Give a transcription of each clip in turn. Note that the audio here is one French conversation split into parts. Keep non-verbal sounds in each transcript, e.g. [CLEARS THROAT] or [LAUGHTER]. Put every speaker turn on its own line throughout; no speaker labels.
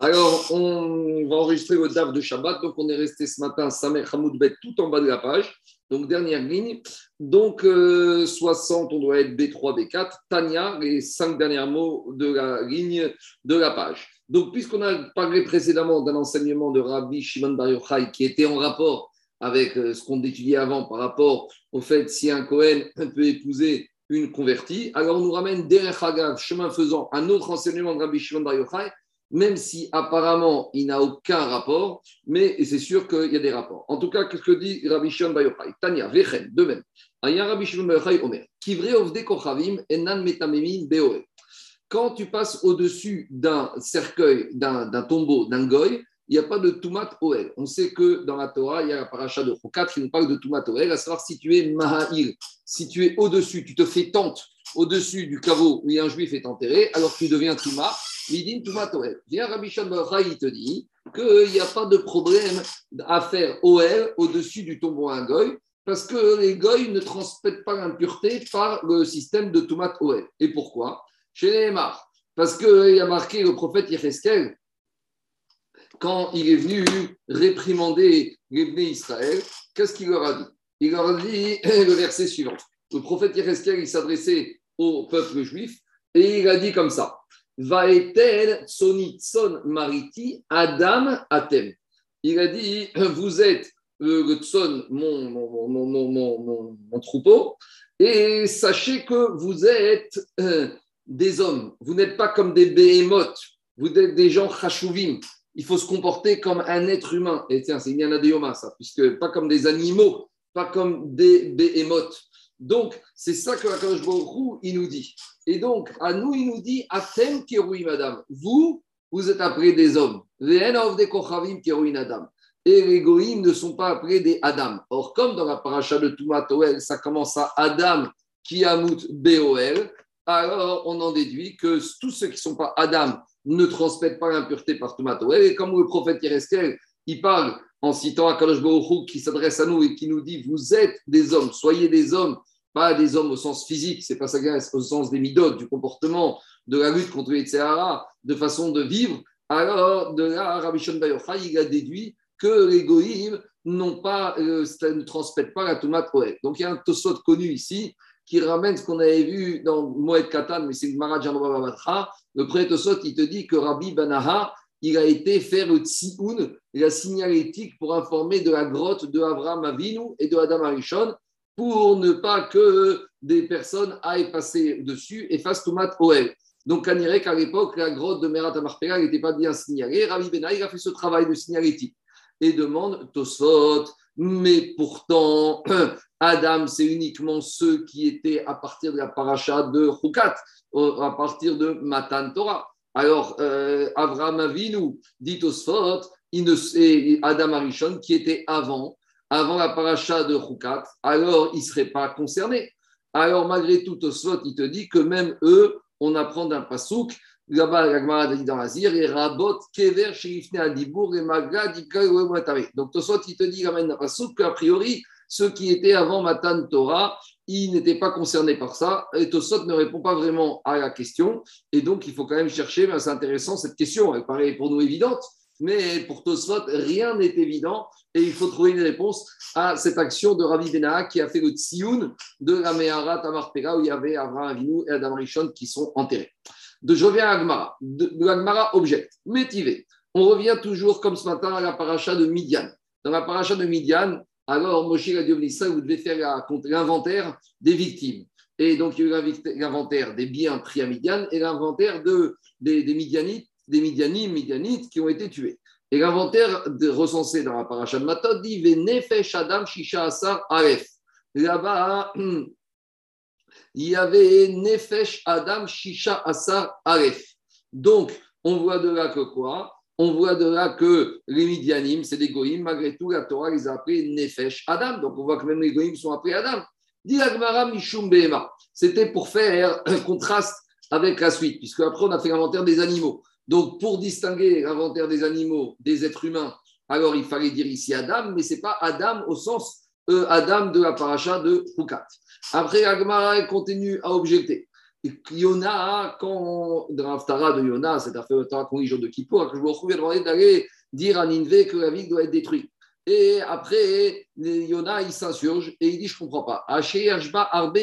Alors, on va enregistrer le DAF de Shabbat. Donc, on est resté ce matin, Samer Hamoud Bet, tout en bas de la page. Donc, dernière ligne. Donc, 60, on doit être B3, B4. Tania, les cinq derniers mots de la ligne de la page. Donc, puisqu'on a parlé précédemment d'un enseignement de Rabbi Shimon Bar Yochai qui était en rapport avec ce qu'on étudiait avant par rapport au fait si un Cohen peut épouser une convertie, alors on nous ramène Derech Hagav, chemin faisant, un autre enseignement de Rabbi Shimon Bar Yochai même si apparemment il n'a aucun rapport, mais c'est sûr qu'il y a des rapports. En tout cas, qu'est-ce que dit Rabbi Shimon Tania, Vechen, de même. Rabbi Shimon Bayochai Omer, Kivre kochavim enan metamemin beore. Quand tu passes au-dessus d'un cercueil, d'un tombeau, d'un goy, il n'y a pas de Tumat Oel. On sait que dans la Torah, il y a la paracha de Chokat qui nous parle de Tumat Oel, à savoir si tu es Maha'il, si au-dessus, tu te fais tente au-dessus du caveau où un juif est enterré, alors tu deviens Touma, Midin Oel. Viens Rabbi il te dit qu'il n'y a pas de problème à faire Oel au-dessus du tombeau à un goy, parce que les goy ne transmettent pas l'impureté par le système de Tumat Oel. Et pourquoi? Chez les. Parce qu'il y a marqué le prophète Yecheskel, quand il est venu réprimander les Israël, qu'est-ce qu'il leur a dit? Il leur a dit [LAUGHS] le verset suivant. Le prophète Yereskel, il s'adressait au peuple juif et il a dit comme ça Vaetel son mariti Adam atem. Il a dit Vous êtes le mon, troupeau, et sachez que vous êtes euh, des hommes. Vous n'êtes pas comme des behemoths, vous êtes des gens chashuvim il faut se comporter comme un être humain. Et tiens, c'est Inyana de Yoma, ça, puisque pas comme des animaux, pas comme des behemoths. Donc, c'est ça que Baruch il nous dit. Et donc, à nous, il nous dit Atem keroui madame. Vous, vous êtes appelés des hommes. Et les goïms ne sont pas appelés des Adam. Or, comme dans la paracha de Toumatoel, ça commence à Adam qui amout Beoel, alors on en déduit que tous ceux qui ne sont pas Adam ne transmettent pas l'impureté par Toumatoel. Et comme le prophète Yereskel, il parle en citant Akadosh qui s'adresse à nous et qui nous dit Vous êtes des hommes, soyez des hommes, pas des hommes au sens physique, c'est pas ça au sens des midotes, du comportement, de la lutte contre les Tsehara, de façon de vivre. Alors, de là, Rabbi Shon il a déduit que les goïms n'ont pas, euh, ne transmettent pas la tomate Donc il y a un tosot connu ici qui ramène ce qu'on avait vu dans Moed Katan, mais c'est le Maharaj Le prêtre Tosot, il te dit que Rabbi Banaha, il a été faire le tsioun, la signalétique pour informer de la grotte de Avraham Avinu et de Adam Arishon, pour ne pas que des personnes aillent passer dessus et fassent Toumat Oel. Donc, on dirait qu'à l'époque, la grotte de Merat Amarpera n'était pas bien signalée. Rabbi Benaï a fait ce travail de signalétique et demande Tosfot, mais pourtant, [CLEARS THROAT] Adam, c'est uniquement ceux qui étaient à partir de la paracha de Hukat, à partir de Matan Torah. Alors, euh, Avraham Avinu, dit Tosfot, et Adam Arishon, qui était avant, avant la paracha de Hukat, alors ils ne seraient pas concernés. Alors, malgré tout, Tosfot, il te dit que même eux, on apprend d'un pasouk, là-bas, et Rabot, Kever, Shirifne Adibour, et Maga, Donc, Tosfot, il te dit, ramène un pasouk, qu'a priori, ceux qui étaient avant Matan Torah, ils n'étaient pas concernés par ça. Et Tosot ne répond pas vraiment à la question. Et donc, il faut quand même chercher. C'est intéressant cette question. Elle paraît pour nous évidente. Mais pour Tosot, rien n'est évident. Et il faut trouver une réponse à cette action de Rabbi Benaa qui a fait le tsioun de la Meharat Amarpera où il y avait Abraham Avinu et Adam Rishon qui sont enterrés. De, je Agmara. De, Agmara object. Métivé. On revient toujours comme ce matin à la paracha de Midian. Dans la paracha de Midian, alors Moshe a dit vous devez faire l'inventaire des victimes. Et donc, il y a eu l'inventaire des biens pris à Midian et l'inventaire de, des, des Midianites, des Midianites, Midianites qui ont été tués. Et l'inventaire recensé dans la paracha de dit Venefesh Adam Shisha Asar Aref. Là-bas, il y avait Nefesh Adam Shisha Asar Aref. Donc, on voit de là que quoi? On voit de là que les Midianim, c'est des goïms, malgré tout, la Torah les a appelés Nefesh Adam. Donc on voit que même les goïms sont appelés Adam. C'était pour faire un contraste avec la suite, puisque après on a fait l'inventaire des animaux. Donc pour distinguer l'inventaire des animaux des êtres humains, alors il fallait dire ici Adam, mais ce n'est pas Adam au sens euh, Adam de la paracha de Hukat. Après, Agmara continue à objecter. Yona, quand dans l'Aftara de Yona, c'est fait qu'on lit jour de Kippour, que je vous demander d'aller dire à Ninvé que la ville doit être détruite. Et après, Yona, il s'insurge et il dit Je ne comprends pas. Arbe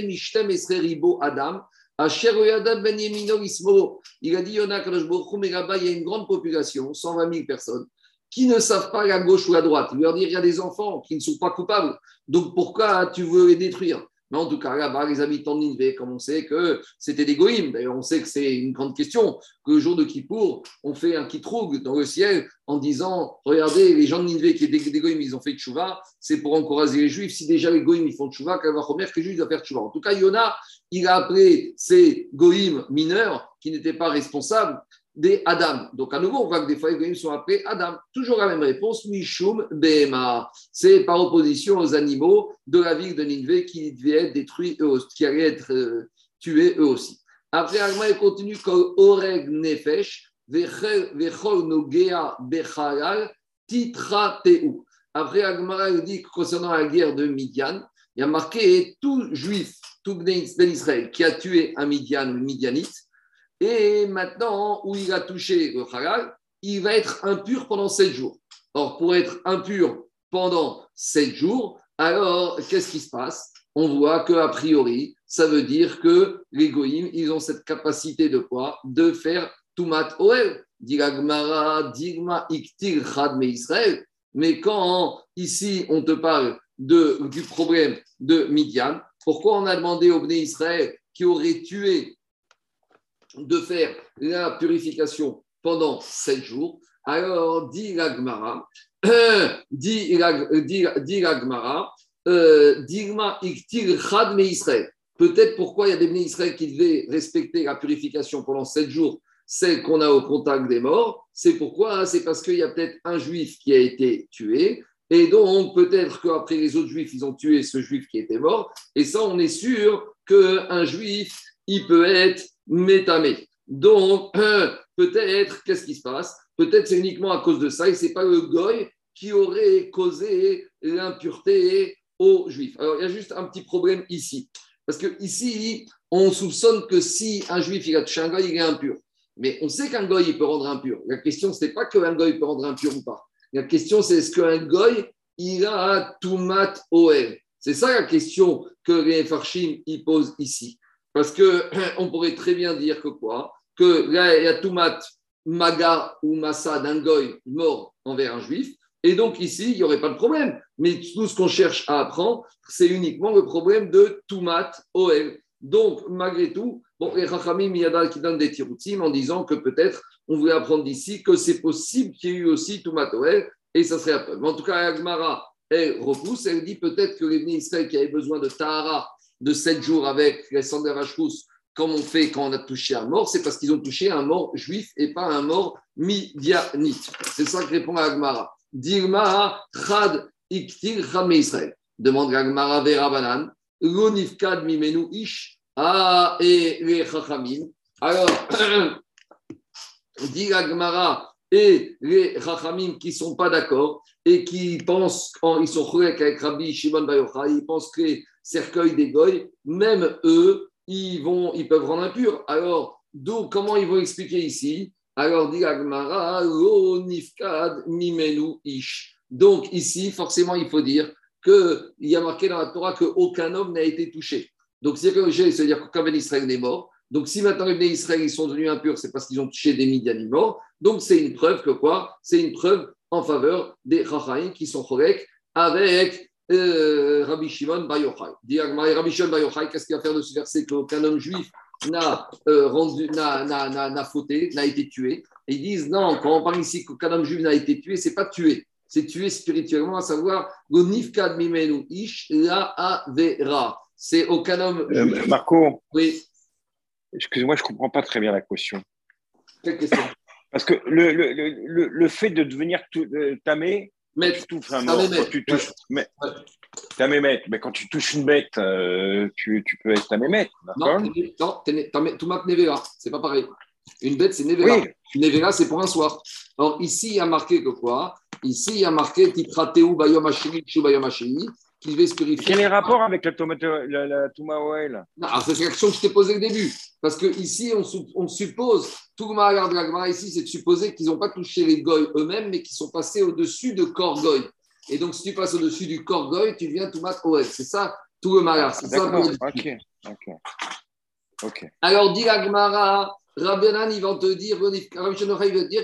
Adam. Ben il a dit Yona, mais là-bas, il y a une grande population, 120 000 personnes, qui ne savent pas la gauche ou la droite. Il leur dit Il y a des enfants qui ne sont pas coupables. Donc pourquoi tu veux les détruire? Mais en tout cas, là-bas, les habitants de Ninvé, comme on sait que c'était des goïms, d'ailleurs, on sait que c'est une grande question, que le jour de Kippour, on fait un kitroug dans le ciel en disant Regardez, les gens de Ninvé qui étaient des goïms, ils ont fait tchouva, c'est pour encourager les juifs. Si déjà les goïms, ils font tchouva, va remettre que les juifs doivent faire tchouva. En tout cas, Yona, il a appelé ces goïms mineurs qui n'étaient pas responsables des Adam. Donc à nouveau, on voit que des fois les sont appelés Adam. Toujours la même réponse, Mishum Bema. C'est par opposition aux animaux de la ville de Ninvé qui devaient être détruits qui allaient être euh, tués eux aussi. Après, Agma il continue comme Oreg Nefesh, Vechol Nogea Bechalal, Titra Teu. Après, Agma il dit concernant la guerre de Midian, il y a marqué tout juif, tout Ben Israël qui a tué un Midian Midianite, et maintenant, où il a touché le halal, il va être impur pendant sept jours. Or, pour être impur pendant sept jours, alors qu'est-ce qui se passe? On voit qu'a priori, ça veut dire que les goïms, ils ont cette capacité de quoi? De faire tumat oel. Diragmara, digma, me Israël. Mais quand ici on te parle de, du problème de Midian, pourquoi on a demandé au Bné Israël qui aurait tué de faire la purification pendant sept jours, alors dit l'agmara, [CLEARS THROAT] euh, dit l'agmara, digma iktir chad Israël. Peut-être pourquoi il y a des bénis Israël qui devaient respecter la purification pendant sept jours, celle qu'on a au contact des morts. C'est pourquoi hein, C'est parce qu'il y a peut-être un juif qui a été tué. Et donc, peut-être qu'après les autres juifs, ils ont tué ce juif qui était mort. Et ça, on est sûr qu'un juif, il peut être métamé. Donc, [CLEARS THROAT] peut-être, qu'est-ce qui se passe? Peut-être c'est uniquement à cause de ça, et ce n'est pas le goy qui aurait causé l'impureté aux juifs. Alors, il y a juste un petit problème ici. Parce que ici, on soupçonne que si un juif il a touché un goy, il est impur. Mais on sait qu'un goy, il peut rendre impur. La question, ce n'est pas qu'un goy peut rendre impur ou pas. La question, c'est est-ce qu'un goy, il a tout mat OL C'est ça la question que les Farshim y posent ici. Parce qu'on [CLEARS THROAT] pourrait très bien dire que quoi? Que là, il y a Toumat, Maga ou Massa d'un goy mort envers un juif. Et donc ici, il n'y aurait pas de problème. Mais tout ce qu'on cherche à apprendre, c'est uniquement le problème de Toumat OL. Donc, malgré tout, bon, les Rachamim Yadal qui donnent des tiroutim en disant que peut-être on voulait apprendre d'ici que c'est possible qu'il y ait eu aussi Toumat OL, et ça serait après. Mais en tout cas, Agmara, elle repousse, elle dit peut-être que les Israël qui avaient besoin de Tahara de 7 jours avec les de Rachous, comme on fait quand on a touché un mort, c'est parce qu'ils ont touché un mort juif et pas un mort midianite. C'est ça que répond Agmara. Dirma chad iktir Israël. Demande Agmara vera banan. Lonifkad mimenu ish. Ah, et. Alors, [CLEARS THROAT] dit Agmara, et les chachamim qui ne sont pas d'accord et qui pensent, ils sont avec Rabbi Shimon Bayochai, ils pensent que cercueil des goy, même eux, ils, vont, ils peuvent rendre impur. Alors, d'où, comment ils vont expliquer ici? Alors, dit Agmara, lo nifkad mimenu ish. Donc, ici, forcément, il faut dire qu'il y a marqué dans la Torah qu'aucun homme n'a été touché. Donc, c'est que c'est-à-dire qu'aucun Israël n'est mort. Donc, si maintenant les Israël ils sont devenus impurs, c'est parce qu'ils ont touché des Midianim morts. Donc, c'est une preuve que quoi? C'est une preuve en faveur des Rachaïm qui sont corrects avec euh, Rabbi Shimon Bar Yochai. Rabbi Shimon Bar Yochai, qu'est-ce qu'il va faire de ce verset qu'aucun homme juif n'a euh, rendu, n'a fauté, n'a été tué? Et ils disent non, quand on parle ici qu'aucun homme juif n'a été tué, c'est pas tué, c'est tué spirituellement, à savoir l'onifkad mimenu ish la avera. C'est aucun homme.
Euh, Marco. Oui. Excusez-moi, je comprends pas très bien la question.
Quelle question?
Parce que le, le, le, le fait de devenir euh, tamé,
mais
tu touches un mort, quand tu touches, mais, mais quand tu touches une bête, euh, tu, tu, peux être ta mémette.
Non, non tout Nevera, c'est pas pareil. Une bête, c'est Nevera. Oui. C'est pour un soir. Alors ici, il y a marqué que quoi? Ici, il y a marqué Titrateu Bayom qu'il devait se purifier.
Quel est le rapport avec la, la, la Touma Oel
C'est la question que je t'ai posée au début. Parce que ici, on, on suppose, tout le malheur de la Gemara ici, c'est de supposer qu'ils n'ont pas touché les goy eux-mêmes, mais qu'ils sont passés au-dessus de corps goy. Et donc, si tu passes au-dessus du corps goy, tu deviens Toumat Oel. C'est ça tout le malheur. C'est ça.
Ok, ok.
ok. Alors, dit la Gemara, Rabbanan, il va te dire, il va te dire,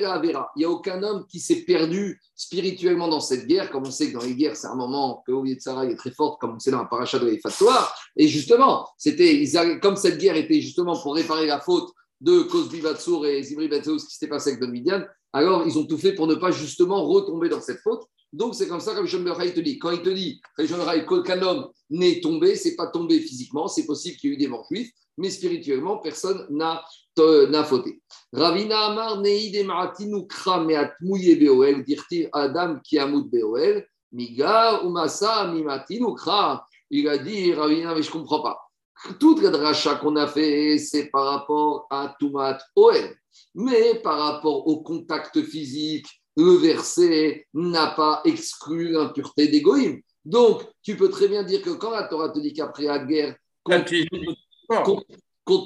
il n'y a aucun homme qui s'est perdu spirituellement dans cette guerre, comme on sait que dans les guerres, c'est un moment que de Sarah est très forte, comme on sait dans la paracha de l'Efatoire. Et justement, c'était, comme cette guerre était justement pour réparer la faute de Cosbi Batsour et Zimri Batsour, ce qui s'était passé avec Don Midian, alors ils ont tout fait pour ne pas justement retomber dans cette faute. Donc c'est comme ça que Rishon te dit. Quand il te dit, qu'un homme n'est tombé, c'est pas tombé physiquement, c'est possible qu'il y ait eu des morts juifs, mais spirituellement, personne n'a n'a fauté. Ravina Amar Neide Maratinu Krameat Mouye Beoel, dirti Adam qui amoud Beoel, Miga Umasa Mimatinu Kra. Il a dit, Ravina, mais je comprends pas. Toute la dracha qu'on a fait, c'est par rapport à Tumat Oel. Mais par rapport au contact physique, le verset n'a pas exclu l'impureté d'égoïme. Donc, tu peux très bien dire que quand la Torah te dit qu'après la guerre,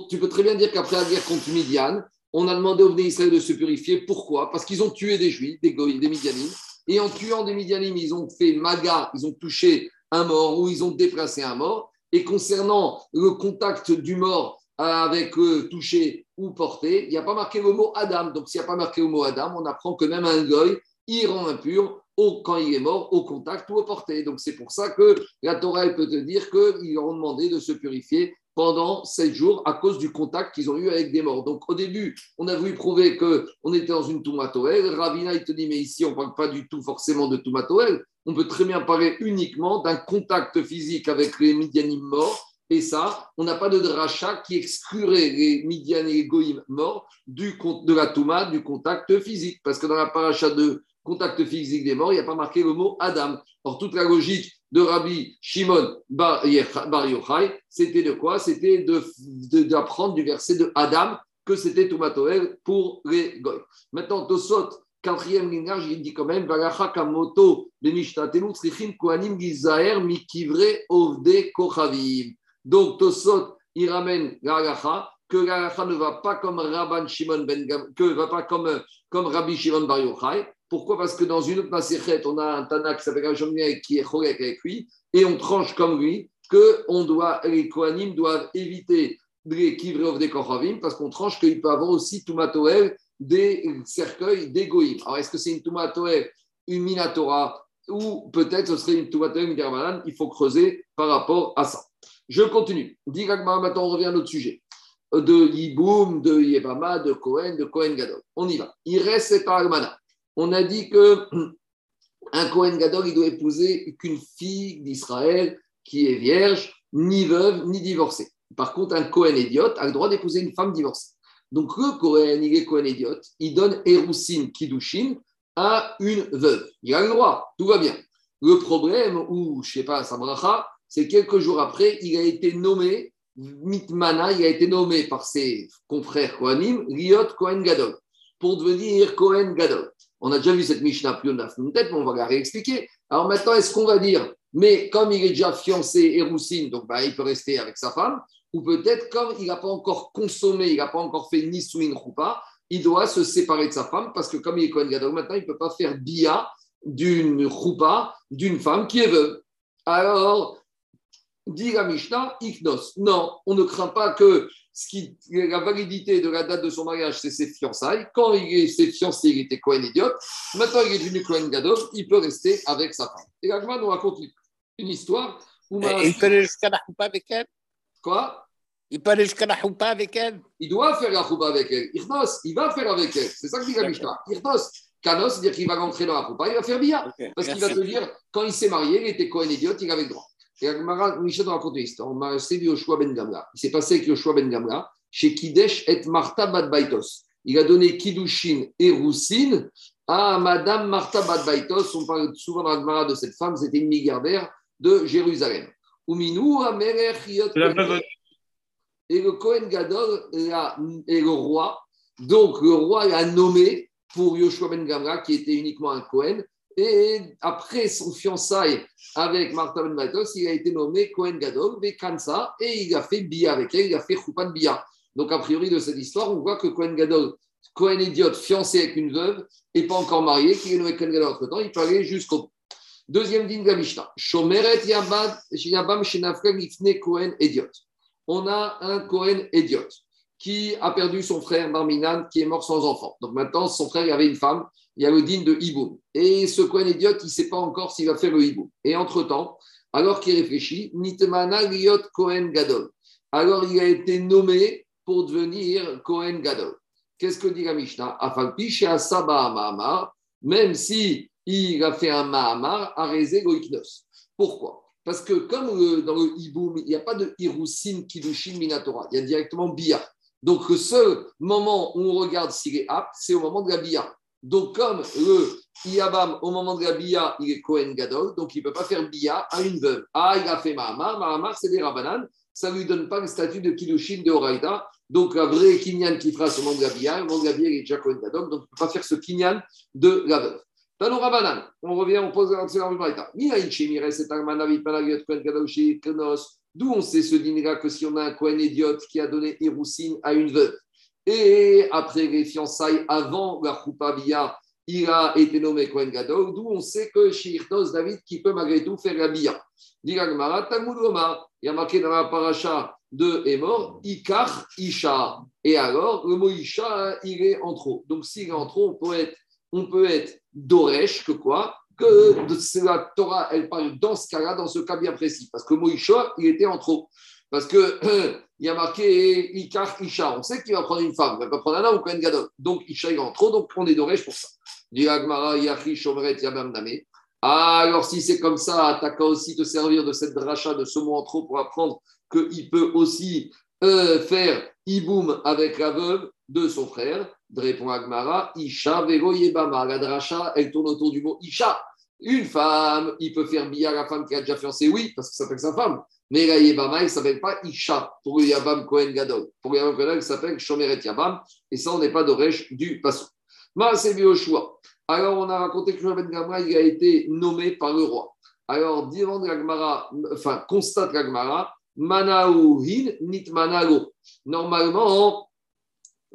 tu peux très bien dire qu'après la guerre contre Midian, on a demandé aux Israël de se purifier. Pourquoi? Parce qu'ils ont tué des Juifs, des Goïs, des Midianim. Et en tuant des Midianim, ils ont fait maga, ils ont touché un mort ou ils ont déplacé un mort. Et concernant le contact du mort avec euh, touché ou porté, il n'y a pas marqué le mot Adam. Donc, s'il n'y a pas marqué le mot Adam, on apprend que même un Goï, il rend impur au, quand il est mort, au contact ou au porté. Donc, c'est pour ça que la Torah peut te dire qu'ils ont demandé de se purifier pendant sept jours à cause du contact qu'ils ont eu avec des morts. Donc au début, on a voulu prouver qu'on était dans une toumatoël. Ravina, il te dit, mais ici, on ne parle pas du tout forcément de toumatoël. On peut très bien parler uniquement d'un contact physique avec les Midianim morts. Et ça, on n'a pas de dracha qui exclurait les Midian et les Goïm morts du, de la Touma, du contact physique. Parce que dans la paracha de contact physique des morts, il n'y a pas marqué le mot Adam. Or, toute la logique de Rabbi Shimon Bar Yochai, c'était de quoi? C'était d'apprendre du verset de Adam que c'était Toumatoel pour les Goy. Maintenant, Tosot, quatrième lignage, il dit quand même Kamoto, Kohanim, Gizaer, Mikivre, Ovde, Kochavim. Donc, Tosot, il ramène Valacha, que Valacha ne va pas comme Rabban Shimon Ben que va pas comme, comme Rabbi Shimon Bar Yochai, pourquoi? Parce que dans une autre Maserhet, on a un Tana qui s'appelle Rajomniak qui est Chorek avec lui, et on tranche comme lui que on doit, les Kohanim doivent éviter les Kivrov des Kochavim parce qu'on tranche qu'il peut avoir aussi Toumatoel des cercueils d'Egoïm. Alors, est-ce que c'est une Toumatoel, une Minatora ou peut-être ce serait une Toumatoel, une Germanan Il faut creuser par rapport à ça. Je continue. Diragma, maintenant on revient à notre sujet. De Yiboum, de Yebama, de Cohen, de Cohen Gadol. On y va. Il reste cette Armana on a dit que [CLEARS THROAT] un Kohen Gadol, il doit épouser qu'une fille d'Israël qui est vierge, ni veuve, ni divorcée. Par contre, un Kohen idiote a le droit d'épouser une femme divorcée. Donc, le Kohen, il est Kohen idiote, il donne Erousin Kidushin à une veuve. Il a le droit, tout va bien. Le problème, ou je ne sais pas, Sabracha, c'est quelques jours après, il a été nommé, Mitmana, il a été nommé par ses confrères Kohanim, Riot Kohen Gadol, pour devenir Kohen Gadol. On a déjà vu cette Mishnah plus de tête, mais on va la réexpliquer. Alors maintenant, est-ce qu'on va dire, mais comme il est déjà fiancé et roussine, donc bah, il peut rester avec sa femme, ou peut-être comme il n'a pas encore consommé, il n'a pas encore fait ni souin pas, il doit se séparer de sa femme parce que comme il est Kohen Gadol, maintenant il ne peut pas faire bia d'une roupa d'une femme qui est veuve. Alors, dit la Mishnah, Iknos. Non, on ne craint pas que ce qui, la validité de la date de son mariage, c'est ses fiançailles. Quand il est ses fiancés, il était Cohen idiote. Maintenant, il est devenu Cohen Gadol, il peut rester avec sa femme. Et la nous raconte une histoire
où il peut aller jusqu'à la choupa avec elle?
Quoi?
Il peut aller jusqu'à la choupa avec elle?
Il doit faire la choupa avec elle. Irnos, il va faire avec elle. C'est ça que dit la Mishnah. Irnos, Kanos, c'est-à-dire qu'il va rentrer dans la choupa, il va faire bien. Parce qu'il va te dire, quand il s'est marié, il était Cohen idiote, il avait droit. Et Michel raconte une histoire. On m'a Yoshua Ben Gamla. Il s'est passé avec Yoshua Ben Gamla chez Kidesh et Martha Bad Baitos. Il a donné Kidushin et Roussine à Madame Martha Bad Baitos. On parle souvent dans la Gemara de cette femme, c'était une milliardaire de Jérusalem. Et le Kohen Gadol est le roi. Donc le roi l'a nommé pour Yoshua Ben Gamla, qui était uniquement un Kohen, Et après son fiançailles avec Martha Ben il a été nommé Cohen Gadol, Kansa, et il a fait Bia avec elle, il a fait Choupan Bia. Donc, a priori, de cette histoire, on voit que Cohen Gadol, Cohen idiot, fiancé avec une veuve, et pas encore marié, qui est nommé Cohen Gadol entre temps, il peut aller jusqu'au Deuxième din de la Mishnah. Shomeret Yabam Ifne Cohen idiot. On a un Cohen idiot qui a perdu son frère Marminan, qui est mort sans enfant. Donc maintenant, son frère, il avait une femme, il y a le din de Hiboum. Et ce Cohen idiot, il ne sait pas encore s'il va faire le Hiboum. Et entre-temps, alors qu'il réfléchit, Nitmana Liot Cohen Gadol. Alors il a été nommé pour devenir Cohen Gadol. Qu'est-ce que dit la Mishnah? Afalpi chez Asaba même si il a fait un Mahamar à Goiknos. Pourquoi? Parce que comme dans le Hiboum, il n'y a pas de Hirousin Kidushin Minatora, il y a directement Bia. Donc le seul moment où on regarde s'il est apte, c'est au moment de la Bia. Donc comme le Iabam, au moment de la Bia, il est Kohen Gadol, donc il ne peut pas faire Bia à une veuve. Ah, il a fait Mahamar, Mahamar c'est des Rabanan, ça ne lui donne pas le statut de Kidushin de Horaïda. Donc la vraie Kinyan qui fera ce moment de la Bia, le moment de la Bia, il est déjà Kohen Gadol, donc il ne peut pas faire ce Kinyan de la veuve. Tanou Rabanan, on revient, on pose la question à D'où on sait ce dîner-là que si on a un Kohen idiot qui a donné Hirousine à une veuve, et après les fiançailles, avant la Bia, il a été nommé Kohen Gadol, d'où on sait que Shirtos David qui peut malgré tout faire la Bia. Il y a marqué dans la paracha de Emor, Ikar Isha. Et alors, le mot Isha, il est en trop. Donc s'il est en trop, on peut être on peut être Doresh, que quoi? Que la Torah, elle parle dans ce cas-là, dans ce cas bien précis. Parce que Moïcha, il était en trop. Parce que [CLEARS THROAT] il y a marqué Ikar Isha. On sait qu'il va prendre une femme, il va prendre un homme ou un gadol. Donc Isha, il est en trop, donc on est Doresh pour ça. Alors si c'est comme ça, t'as qu'à aussi te servir de cette dracha, de ce mot en trop pour apprendre qu'il peut aussi euh, faire Iboum avec la veuve de son frère. Répond Agmara, Isha vego yebama. La dracha, elle tourne autour du mot Isha. Une femme, il peut faire bia la femme qui a déjà fiancé, oui, parce que ça s'appelle sa femme. Mais la yebama, il ne s'appelle pas Isha pour Yabam Kohen Gadol. Pour Yabam Kohen, il s'appelle Shomeret Yabam. Et ça, on n'est pas d'Oresh du Passou. c'est Bioshua. Alors, on a raconté que Ben Gamra, il a été nommé par le roi. Alors, demande l'Agmara, enfin, constate l'Agmara, Manaouhin nit. Normalement,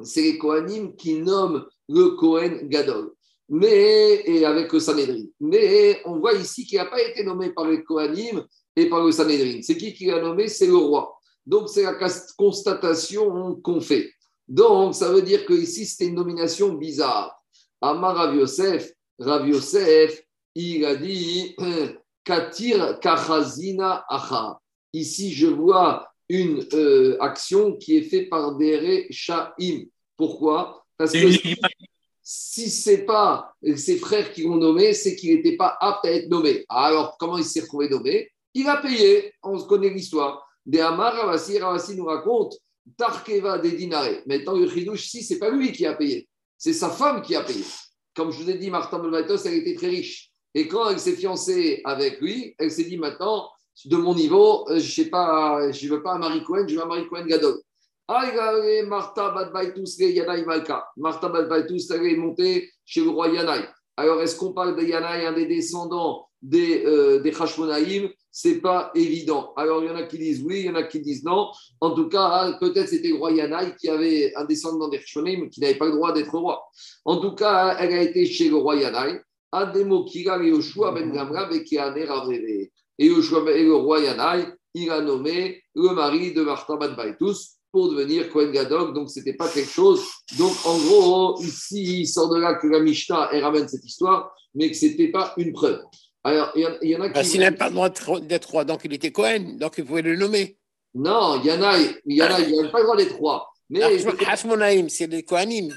c'est les Kohanim qui nomment le Kohen Gadol. Mais, et avec le Sanhedrin. Mais on voit ici qu'il n'a pas été nommé par les Kohanim et par le Sanhedrin. C'est qui qui l'a nommé? C'est le roi. Donc, c'est la constatation qu'on fait. Donc, ça veut dire que ici, c'était une nomination bizarre. Amar Rav Yosef, Rav Yosef, il a dit [CLEARS THROAT] Katir Kachazina Acha. Ici, je vois une euh, action qui est faite par des Sha'im. Pourquoi? Parce que si ce n'est pas ses frères qui l'ont nommé, c'est qu'il n'était pas apte à être nommé. Alors, comment il s'est retrouvé nommé? Il a payé, on se connaît l'histoire. Des Amar Ravasi, Ravasi nous raconte Tarkeva des dinarés. Mais tant que Chidouche, si, ce n'est pas lui qui a payé, c'est sa femme qui a payé. Comme je vous ai dit, Martin Belmatos, elle était très riche. Et quand elle s'est fiancée avec lui, elle s'est dit maintenant, de mon niveau, euh, je ne veux pas un Marie Cohen, je veux un Marie Cohen Gadol. Martha Badbaitous Yanaï Malka. Martha est montée chez le roi Yanaï. Alors, est-ce qu'on parle de Yanaï, un des descendants des, euh, des Hashmonaïm? Ce n'est pas évident. Alors, il y en a qui disent oui, il y en a qui disent non. En tout cas, peut-être c'était le roi Yanaï qui avait un descendant des Hashmonaïm qui n'avait pas le droit d'être roi. En tout cas, elle a été chez le roi Yanaï. Ademo Kira Yoshua Ben Gamra Bekianer. Et le roi Yanaï, il a nommé le mari de Martha Badbaitous pour devenir Kohen Gadog. Donc, ce n'était pas quelque chose. Donc, en gros, ici, il sort de là que la Mishnah elle ramène cette histoire, mais que ce n'était pas une preuve. Alors, il y, en a qui.
S'il n'a pas le droit d'être roi, donc il était Kohen, donc il pouvait le nommer.
Non, Yanaï, il n'avait pas le droit d'être roi. Mais
Hashmonaïm, c'est les Kohanim.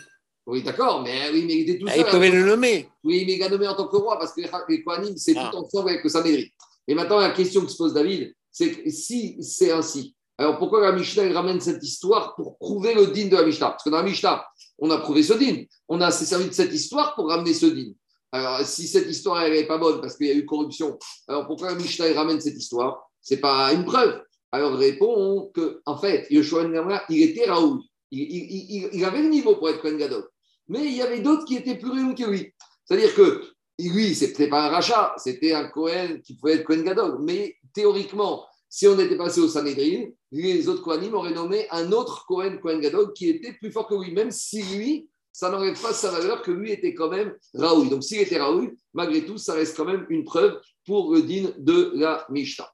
Oui, d'accord, mais, oui, mais il était tout
ah, seul. il pouvait le nommer.
Oui, mais il a nommé en tant que roi parce que les Kohanim, c'est ah. tout ensemble avec le Sanhedrin. Et maintenant, la question que se pose David, c'est que si c'est ainsi, alors pourquoi la Mishnah ramène cette histoire pour prouver le din de la Mishnah? Parce que dans la Mishnah, on a prouvé ce din. On a servi de cette histoire pour ramener ce din. Alors, si cette histoire n'est pas bonne parce qu'il y a eu corruption, alors pourquoi la Mishnah ramène cette histoire? Ce n'est pas une preuve. Alors répond que, en fait, Yoshua il était Raoul. Il, avait le niveau pour être Kohen Gadol. Mais il y avait d'autres qui étaient plus réunis que lui. C'est-à-dire que lui, c'était pas un rachat, c'était un Cohen qui pouvait être Cohen Gadol. Mais théoriquement, si on était passé au Sanhedrin, les autres Kohanim auraient nommé un autre Cohen, Cohen Gadol, qui était plus fort que lui, même si lui, ça n'enlève pas sa valeur que lui était quand même Raoui. Donc s'il était Raoui, malgré tout, ça reste quand même une preuve pour le din de la Mishnah.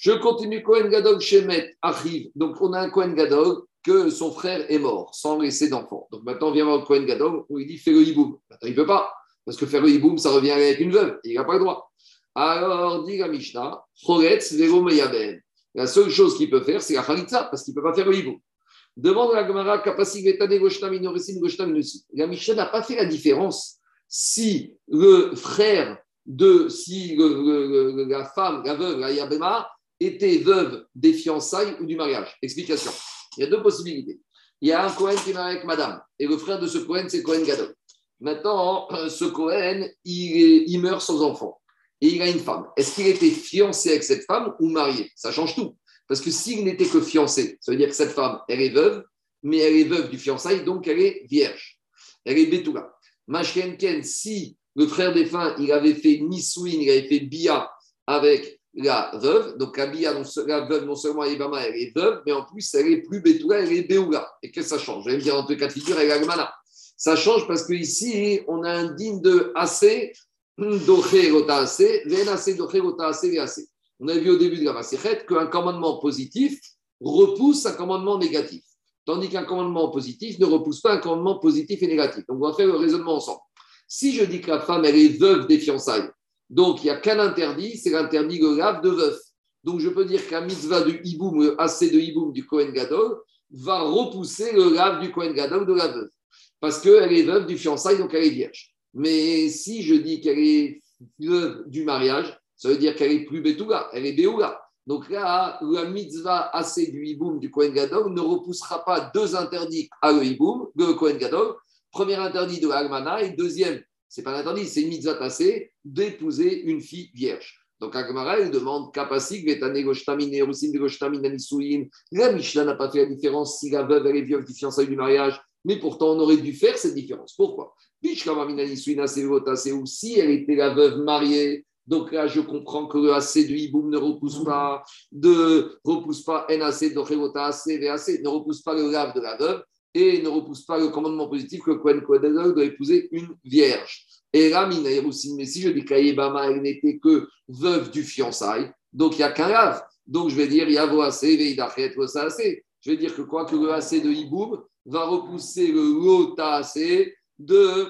Je continue, Cohen Gadol Shemet arrive. Donc on a un Cohen Gadol que son frère est mort sans laisser d'enfant. Donc maintenant on vient voir le Cohen Gadol il dit fais le hiboum. Il ne peut pas, parce que faire le hiboum, ça revient avec une veuve. Il n'a pas le droit. Alors dit la Mishnah, La seule chose qu'il peut faire, c'est la Khalitza, parce qu'il ne peut pas faire le hiboum. Demande la Gemara, la Mishnah n'a pas fait la différence si le frère de, si la femme, la veuve, la Yabema, était veuve des fiançailles ou du mariage. Explication. Il y a deux possibilités. Il y a un Cohen qui est marié avec madame, et le frère de ce Cohen, c'est Cohen Gadol. Maintenant, ce Cohen, il, meurt sans enfant, et il a une femme. Est-ce qu'il était fiancé avec cette femme ou marié? Ça change tout. Parce que s'il n'était que fiancé, ça veut dire que cette femme, elle est veuve, mais elle est veuve du fiançailles, donc elle est vierge. Elle est Betula. Mashkenken, si le frère fins, il avait fait Nisouin, il avait fait Bia avec la veuve, donc la Bia, la veuve, non seulement est elle est veuve, mais en plus, elle est plus Betula, elle est Beoula. Et qu'est-ce que ça change? Je vais me dire en tout cas de figure, elle Agmana. Ça change parce qu'ici, on a un digne de [CLEARS THROAT] assez. On a vu au début de la Masechet qu'un commandement positif repousse un commandement négatif, tandis qu'un commandement positif ne repousse pas un commandement positif et négatif. Donc, on va faire le raisonnement ensemble. Si je dis que la femme, elle est veuve des fiançailles, donc il n'y a qu'un interdit, c'est l'interdit grave de veuf. Donc, je peux dire qu'un mitzvah de hiboum, AC de hiboum du Kohen Gadol, va repousser le lave du Kohen Gadol de la veuve. Parce qu'elle est veuve du fiançailles, donc elle est vierge. Mais si je dis qu'elle est veuve du mariage, ça veut dire qu'elle est plus Betouga, elle est Béoula. Donc là, la mitzvah assez du hiboum du Kohen Gadol ne repoussera pas deux interdits à le hiboum, le Kohen Gadol. Premier interdit de Almana et deuxième, c'est pas un interdit, c'est une mitzvah assez d'épouser une fille vierge. Donc Agmara, elle demande Kapasik, Vetane Goshtamin, Erusin, Goshtamin, Anisouin. La Mishnah n'a pas fait la différence si la veuve elle est vierge du fiançailles du mariage, mais pourtant on aurait dû faire cette différence. Pourquoi? Ou si elle était la veuve mariée donc là, je comprends que le AC du Hiboum ne repousse pas, de, repousse pas NAC, ne repousse pas le lave de la veuve et ne repousse pas le commandement positif que Kohen Kohen doit épouser une vierge. Et là, mais si je dis qu'Aïbama, elle n'était que veuve du fiançailles, donc il n'y a qu'un lave. Donc je vais dire Yavo AC, Veidachet, AC. Je vais dire que quoi que le AC de Hiboum va repousser le Lota AC de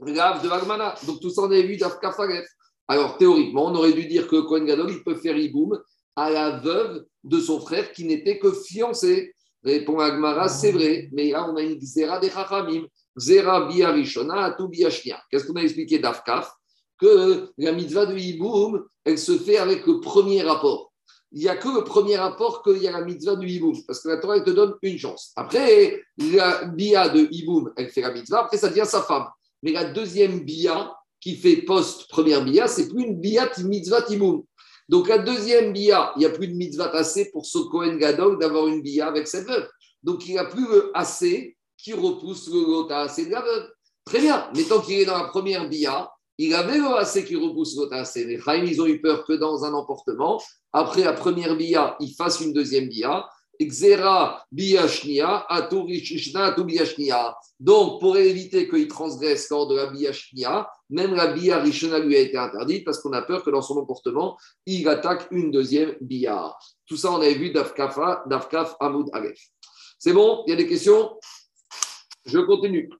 [CLEARS THROAT] lave de Vagmana. Donc tout ça, on a vu d'Afkafaret. Alors, théoriquement, on aurait dû dire que Cohen Gadol, il peut faire Iboum à la veuve de son frère qui n'était que fiancé. Répond Agmara, c'est vrai, mais là, on a une Zera de Chachamim. Zera biarishona atu biashnia. Qu'est-ce qu'on a expliqué d'Afkaf Que la mitzvah de Iboum, elle se fait avec le premier rapport. Il n'y a que le premier rapport qu'il y a la mitzvah du Iboum, parce que la Torah, elle te donne une chance. Après, la bia de Iboum, elle fait la mitzvah, après, ça devient sa femme. Mais la deuxième bia, qui fait post-première bia, c'est plus une bia mitzvah timoum. Donc la deuxième bia, il n'y a plus de mitzvah assez pour ce Kohen Gadol d'avoir une bia avec cette veuve. Donc il n'y a plus assez qui repousse le lota assez de la veuve. Très bien, mais tant qu'il est dans la première bia, il avait le assez qui repousse assez. Les Chaim, ils ont eu peur que dans un emportement, après la première bia, il fasse une deuxième bia. Donc, pour éviter qu'il transgresse lors de la biashnia, même la bia rishona lui a été interdite parce qu'on a peur que dans son comportement, il attaque une deuxième bia. Tout ça, on avait vu d'Afkaf Hamoud Aleph. C'est bon? Il y a des questions? Je continue.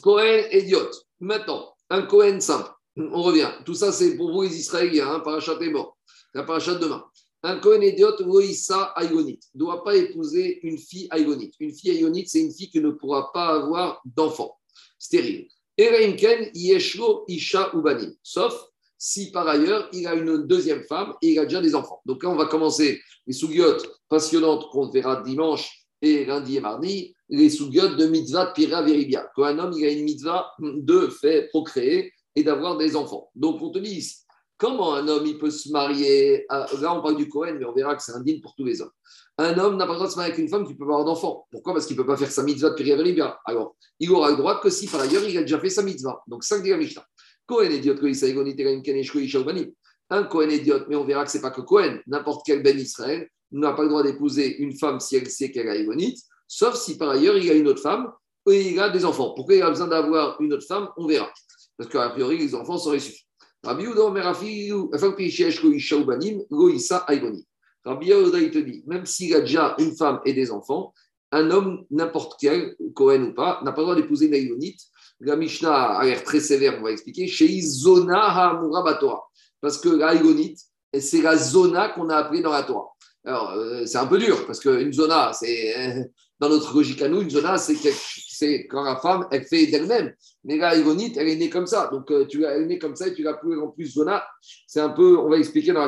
Cohen idiot. Maintenant, un Cohen simple. On revient. Tout ça, c'est pour vous les Israéliens. Hein, parachat est mort. La parachat demain. Un Cohen idiot, Loïsa Aïgonite, ne doit pas épouser une fille Aïgonite. Une fille Aïgonite, c'est une fille qui ne pourra pas avoir d'enfant. Stérile. Yeshlo Isha Ubanim. Sauf si par ailleurs il a une deuxième femme et il a déjà des enfants. Donc là, on va commencer les sougiotes passionnantes qu'on verra dimanche et lundi et mardi, les sougiotes de mitzvah de Pira Veribia. Quand un homme il a une mitzvah de fait procréer et d'avoir des enfants. Donc on te dit comment un homme il peut se marier Là, on parle du Cohen, mais on verra que c'est un digne pour tous les hommes. un homme n'a pas le droit de se marier avec une femme qui peut avoir d'enfant. Pourquoi? Parce qu'il ne peut pas faire sa mitzvah de Piriaveribia. Alors, il aura le droit que si par ailleurs il a déjà fait sa mitzvah. Donc, ça dit la Mishnah. Kohen idiot, un Kohen idiot, mais on verra que ce n'est pas que Kohen, n'importe quel Ben Israël n'a pas le droit d'épouser une femme si elle sait qu'elle a égonite, sauf si par ailleurs il a une autre femme et il a des enfants. Pourquoi il a besoin d'avoir une autre femme On verra. Parce qu'a priori, les enfants seraient suffisants. Rabbi Yehuda, il te dit, même s'il a déjà une femme et des enfants, un homme, n'importe quel, Cohen ou pas, n'a pas le droit d'épouser une Aïgonite. La Mishnah a l'air très sévère, on va expliquer. Chez Izona Ha'amura Batora. Parce que l'Aïgonite, c'est la zona qu'on a appelée dans la Torah. Euh, c'est un peu dur, parce qu'une zona, c'est. Euh, dans notre logique à nous, une zona, c'est quand la femme, elle fait d'elle-même. Mais la Igonite, elle est née comme ça. Donc, euh, tu elle est née comme ça et tu l'as plus en plus zona. C'est un peu, on va expliquer dans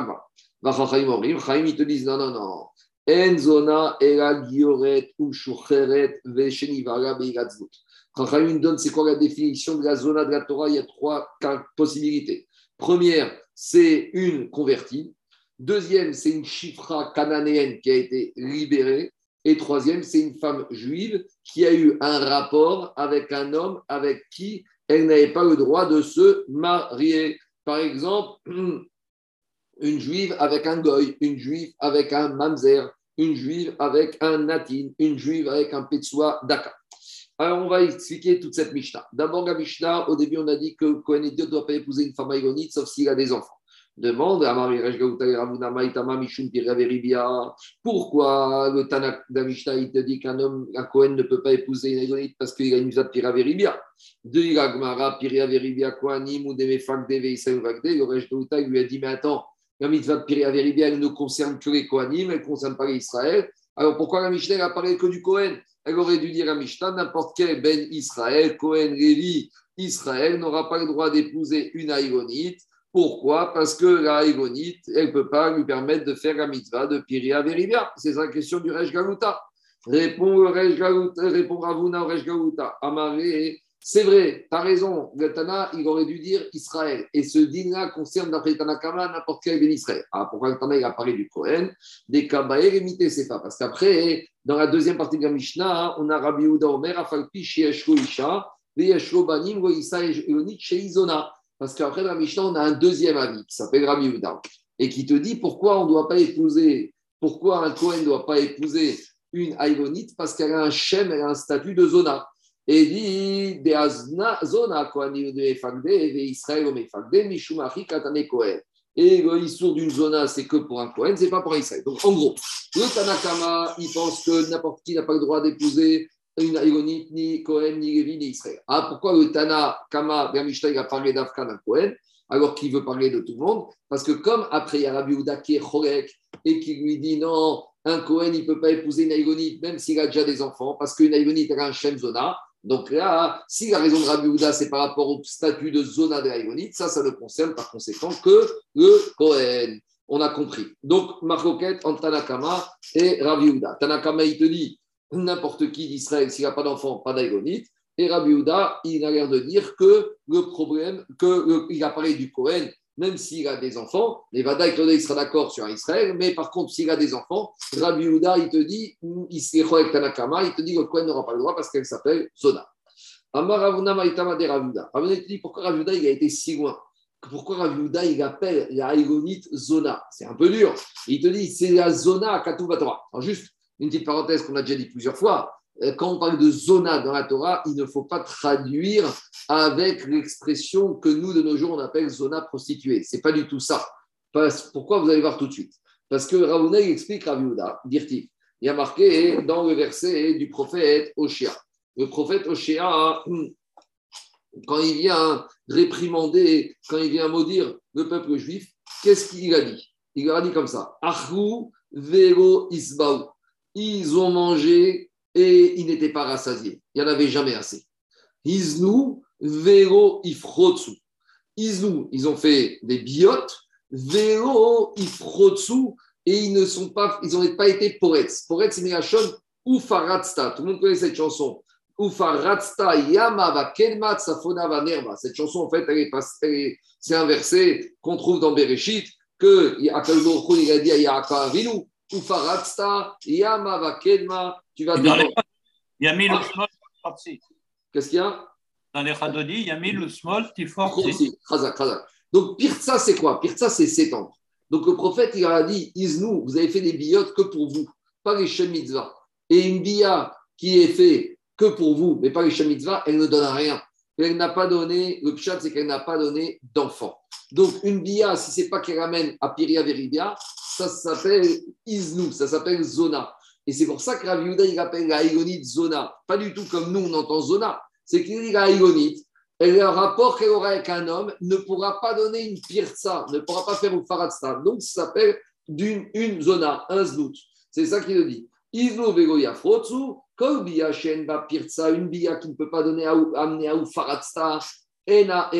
la Chaim, ils te disent non, non, non. En zona, era gioret ou shucheret veshenivara beigatzvut. Chaim donne c'est quoi la définition de la zona de la Torah? Il y a trois possibilités. Première, c'est une convertie. Deuxième, c'est une chifra cananéenne qui a été libérée. Et troisième, c'est une femme juive qui a eu un rapport avec un homme avec qui elle n'avait pas le droit de se marier. Par exemple, [CLEARS THROAT] une juive avec un goy, une juive avec un mamzer, une juive avec un natin, une juive avec un petsoa daka. Alors, on va expliquer toute cette Mishnah. D'abord, la Mishnah, au début, on a dit que Kohen ne doit pas épouser une femme aïgonite, sauf s'il a des enfants. Demande à Pourquoi le Tanak d'Amishta, il te dit qu'un homme, un Cohen ne peut pas épouser une Agonite parce qu'il a une visa de Piraveribia De Iragmara, Piraveribia, Kohanim, ou Demefak, Deve, Isaï, Vagde, le Rej lui a dit Mais attends, la mitzvah de elle ne concerne que les Kohanim, elle ne concerne pas Israël. Alors pourquoi la Mishnah a parlé que du Cohen Elle aurait dû dire à Mishnah n'importe quel Ben Israël, Cohen, Lévi, Israël n'aura pas le droit d'épouser une Aïgonite pourquoi? Parce que la Egonite, elle ne peut pas lui permettre de faire la mitzvah de Piria Verivia. C'est la question du Rej Galuta. Répond, Rej répond Ravuna au Rej Galuta. Amaré, c'est vrai, tu as raison. Le il aurait dû dire Israël. Et ce din-là concerne, d'après Tanakama, n'importe quel ben Israël. Ah, pourquoi le il a parlé du Kohen Des Kabaïr et c'est pas. Parce qu'après, dans la deuxième partie de la Mishnah, on a Rabbi Uda Omer, Afalpi, Shieshko Isha, Veyeshko Banim, Isa Eonit, Sheizona. Parce qu'après, la Mishnah, on a un deuxième avis qui s'appelle Rabbi et qui te dit pourquoi on ne doit pas épouser, pourquoi un Kohen ne doit pas épouser une Aïgonite parce qu'elle a un Shem, elle a un statut de Zona. Et dit de Zona, Kohanim de et Israël au Mefagde, Katane Kohen. Et l'histoire d'une zona, c'est que pour un Kohen, c'est pas pour Israël. Donc en gros, le Tanakama, il pense que n'importe qui n'a pas le droit d'épouser une Aïgonite, ni Cohen, ni Lévi, ni Israël. Ah, pourquoi le Tana, Kama, il a parlé d'Afkan à Cohen, alors qu'il veut parler de tout le monde? Parce que comme après, il y a Rabbi Ouda qui est Chorek et qui lui dit non, un Cohen, il ne peut pas épouser une Aïgonite, même s'il a déjà des enfants, parce qu'une Aïgonite, a un Shem Zona. Donc là, si la raison de Rabbi Ouda, c'est par rapport au statut de Zona de l'Aïgonite, ça, ça ne concerne par conséquent que le Cohen. On a compris. Donc, Marcoquette entre Tanakama et Rabbi Ouda. Tanakama, il te dit n'importe qui d'Israël, s'il n'a pas d'enfant, pas d'aïgonite. Et Rabbi Houda, il a l'air de dire que le problème, qu'il a parlé du Cohen, même s'il a des enfants, les Vada et il sera d'accord sur Israël, mais par contre, s'il a des enfants, Rabbi Houda, il te dit, il Tanakama, il te dit que le Cohen n'aura pas le droit parce qu'elle s'appelle Zona. Amar Ravuna Maïtama de Ravuna. Ravuna te dit pourquoi Rabbi Houda, il a été si loin? Pourquoi Rabbi Houda, il appelle la Aïgonite Zona? C'est un peu dur. Il te dit, c'est la Zona à Katuvatora. Alors juste, une petite parenthèse qu'on a déjà dit plusieurs fois, euh, quand on parle de zona dans la Torah, il ne faut pas traduire avec l'expression que nous, de nos jours, on appelle zona prostituée. Ce n'est pas du tout ça. Pourquoi Vous allez voir tout de suite? Parce que Ravuna explique Raviuda, il y a marqué dans le verset du prophète Oshéa. Le prophète Oshéa, quand il vient réprimander, quand il vient maudire le peuple juif, qu'est-ce qu'il a dit? Il a dit comme ça Ahu vero isbaou ils ont mangé et ils n'étaient pas rassasiés. Il n'y en avait jamais assez. Iznu, vero, ifrotsu. Iznu, ils ont fait des biotes. Vero, ifrotsu. Et ils ne sont pas, ils n'ont pas été poètes. Poètes, c'est Migashon Ufaratsta. Tout le monde connaît cette chanson. Ufaratsta yama kelmat safona va nerva. Cette chanson, en fait, elle est, c'est un verset qu'on trouve dans Bereshit que il a dit à Yaakov ou faratsta, yamava kedma, tu vas
dans les- Il y a mis le small Tifort
Qu'est-ce qu'il y a?
Dans les Chadodi, il y a mis le small Tifort
Aussi, Khazak, Khazak. Donc, Pirtsa, c'est quoi? Pirtsa, c'est s'étendre. Donc, le prophète, il a dit Isnou, vous avez fait des billottes que pour vous, pas les Shem Mitzvah. Et une billa qui est faite que pour vous, mais pas les Shem Mitzvah, elle ne donne rien. Elle n'a pas donné, le pshat, c'est qu'elle n'a pas donné d'enfant. Donc, une billa, si c'est pas qu'elle ramène à Piria Veridia, ça s'appelle Isnou, ça s'appelle Zona. Et c'est pour ça que Rav Yehuda, il appelle la Haïgonite Zona. Pas du tout comme nous, on entend Zona. C'est qu'il dit la et le rapport qu'elle aura avec un homme ne pourra pas donner une pirza, ne pourra pas faire une faradsta. Donc, ça s'appelle d'une une zona, un zlout. C'est ça qu'il le dit. Isno vegoya frotsu, kol bia shen ba pirza, une bia qui ne peut pas donner à, amener à ou faradsta, ena.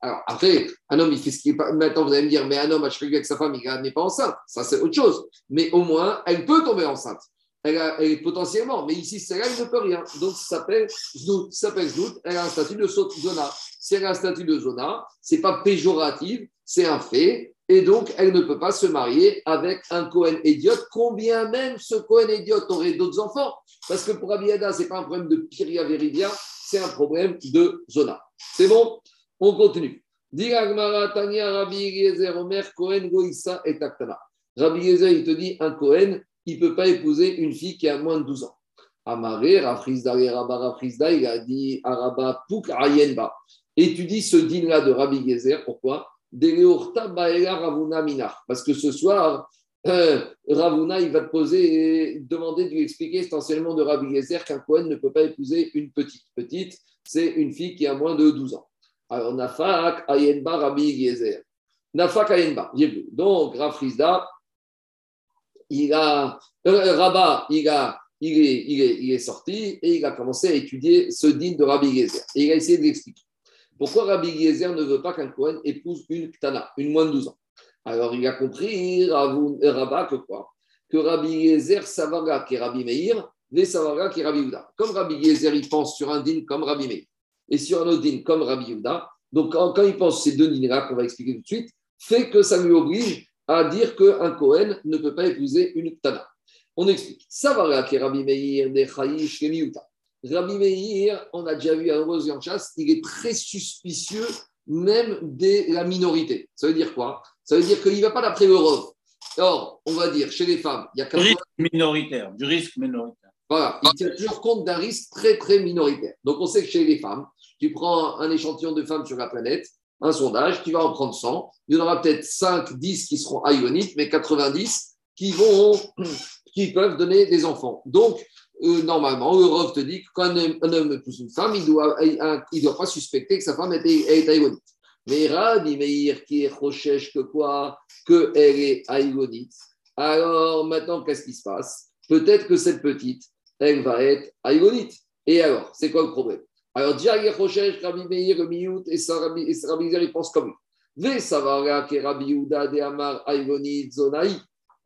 Alors, après, un homme, il fait ce qu'il. Maintenant, vous allez me dire, mais un homme a choué avec sa femme, il n'est pas enceinte. Ça, c'est autre chose. Mais au moins, elle peut tomber enceinte. Elle, elle est potentiellement, mais ici, celle-là, il ne peut rien. Donc, ça s'appelle Znout. Ça s'appelle Znout. Elle a un statut de zona. Si elle a un statut de zona, c'est pas péjoratif, c'est un fait. Et donc, elle ne peut pas se marier avec un Cohen idiote, combien même ce Cohen idiote aurait d'autres enfants? Parce que pour Abiyada, ce n'est pas un problème de Piria Veridia, c'est un problème de zona. C'est bon On continue. Rabbi Eliezer, il te dit, un Cohen, il ne peut pas épouser une fille qui a moins de 12 ans. Amaré, Rafrizda, Rabba Rafrizda, il a dit Araba Pouk Ayenba. Étudie ce din-là de Rabbi Gezer. Pourquoi? Parce que ce soir, euh, Ravuna, il va te poser, demander de lui expliquer essentiellement de Rabbi Gezer qu'un Cohen ne peut pas épouser une petite. Petite, c'est une fille qui a moins de 12 ans. Alors, Nafak Ayenba Rabbi Gezer. Nafak Ayenba. Donc, Rafrizda, il a, euh, Rabat, il, a, il, est, il, est, il est sorti et il a commencé à étudier ce din de Rabbi Gezer. Et il a essayé de l'expliquer. Pourquoi Rabbi Gezer ne veut pas qu'un Cohen épouse une Ktana, une moins de 12 ans? Alors il a compris, euh, Rabat, que quoi? Que Rabbi Gezer Savaga, qui est Rabbi Meir, des Savaga, qui est Rabbi Yehuda. Comme Rabbi Gezer, il pense sur un din comme Rabbi Meir et sur un autre din comme Rabbi Yehuda. Donc quand, il pense ces deux dins-là, qu'on va expliquer tout de suite, fait que ça lui oblige à dire qu'un Cohen ne peut pas épouser une Ktana. On explique. Savara qui est Rabbi Meir de Chayish. Rabbi Meir, on a déjà vu à Rose chasse, il est très suspicieux même de la minorité. Ça veut dire quoi? Ça veut dire qu'il ne va pas d'après le Rov. Or, on va dire, chez les femmes, il y a
Du
80
risque minoritaire. Du risque minoritaire.
voilà, il tient toujours compte d'un risque très, très minoritaire. Donc, on sait que chez les femmes, tu prends un échantillon de femmes sur la planète, un sondage, tu vas en prendre 100. Il y en aura peut-être 5, 10 qui seront ionites, mais 90 qui, vont, [CLEARS THROAT] qui peuvent donner des enfants. Donc, euh, normalement, Europe te dit que quand un homme, un homme épouse une femme, il ne doit, il doit pas suspecter que sa femme est, est. Mais Rabbi Meir qui est rochèche que quoi? Qu'elle est aïgonite. Alors, maintenant, qu'est-ce qui se passe? Peut-être que cette petite, elle va être aïgonite. Et alors, c'est quoi le problème? Alors, Diag Rochesh, Rabbi Meir, Miout, et Rabbi ils pensent comme lui.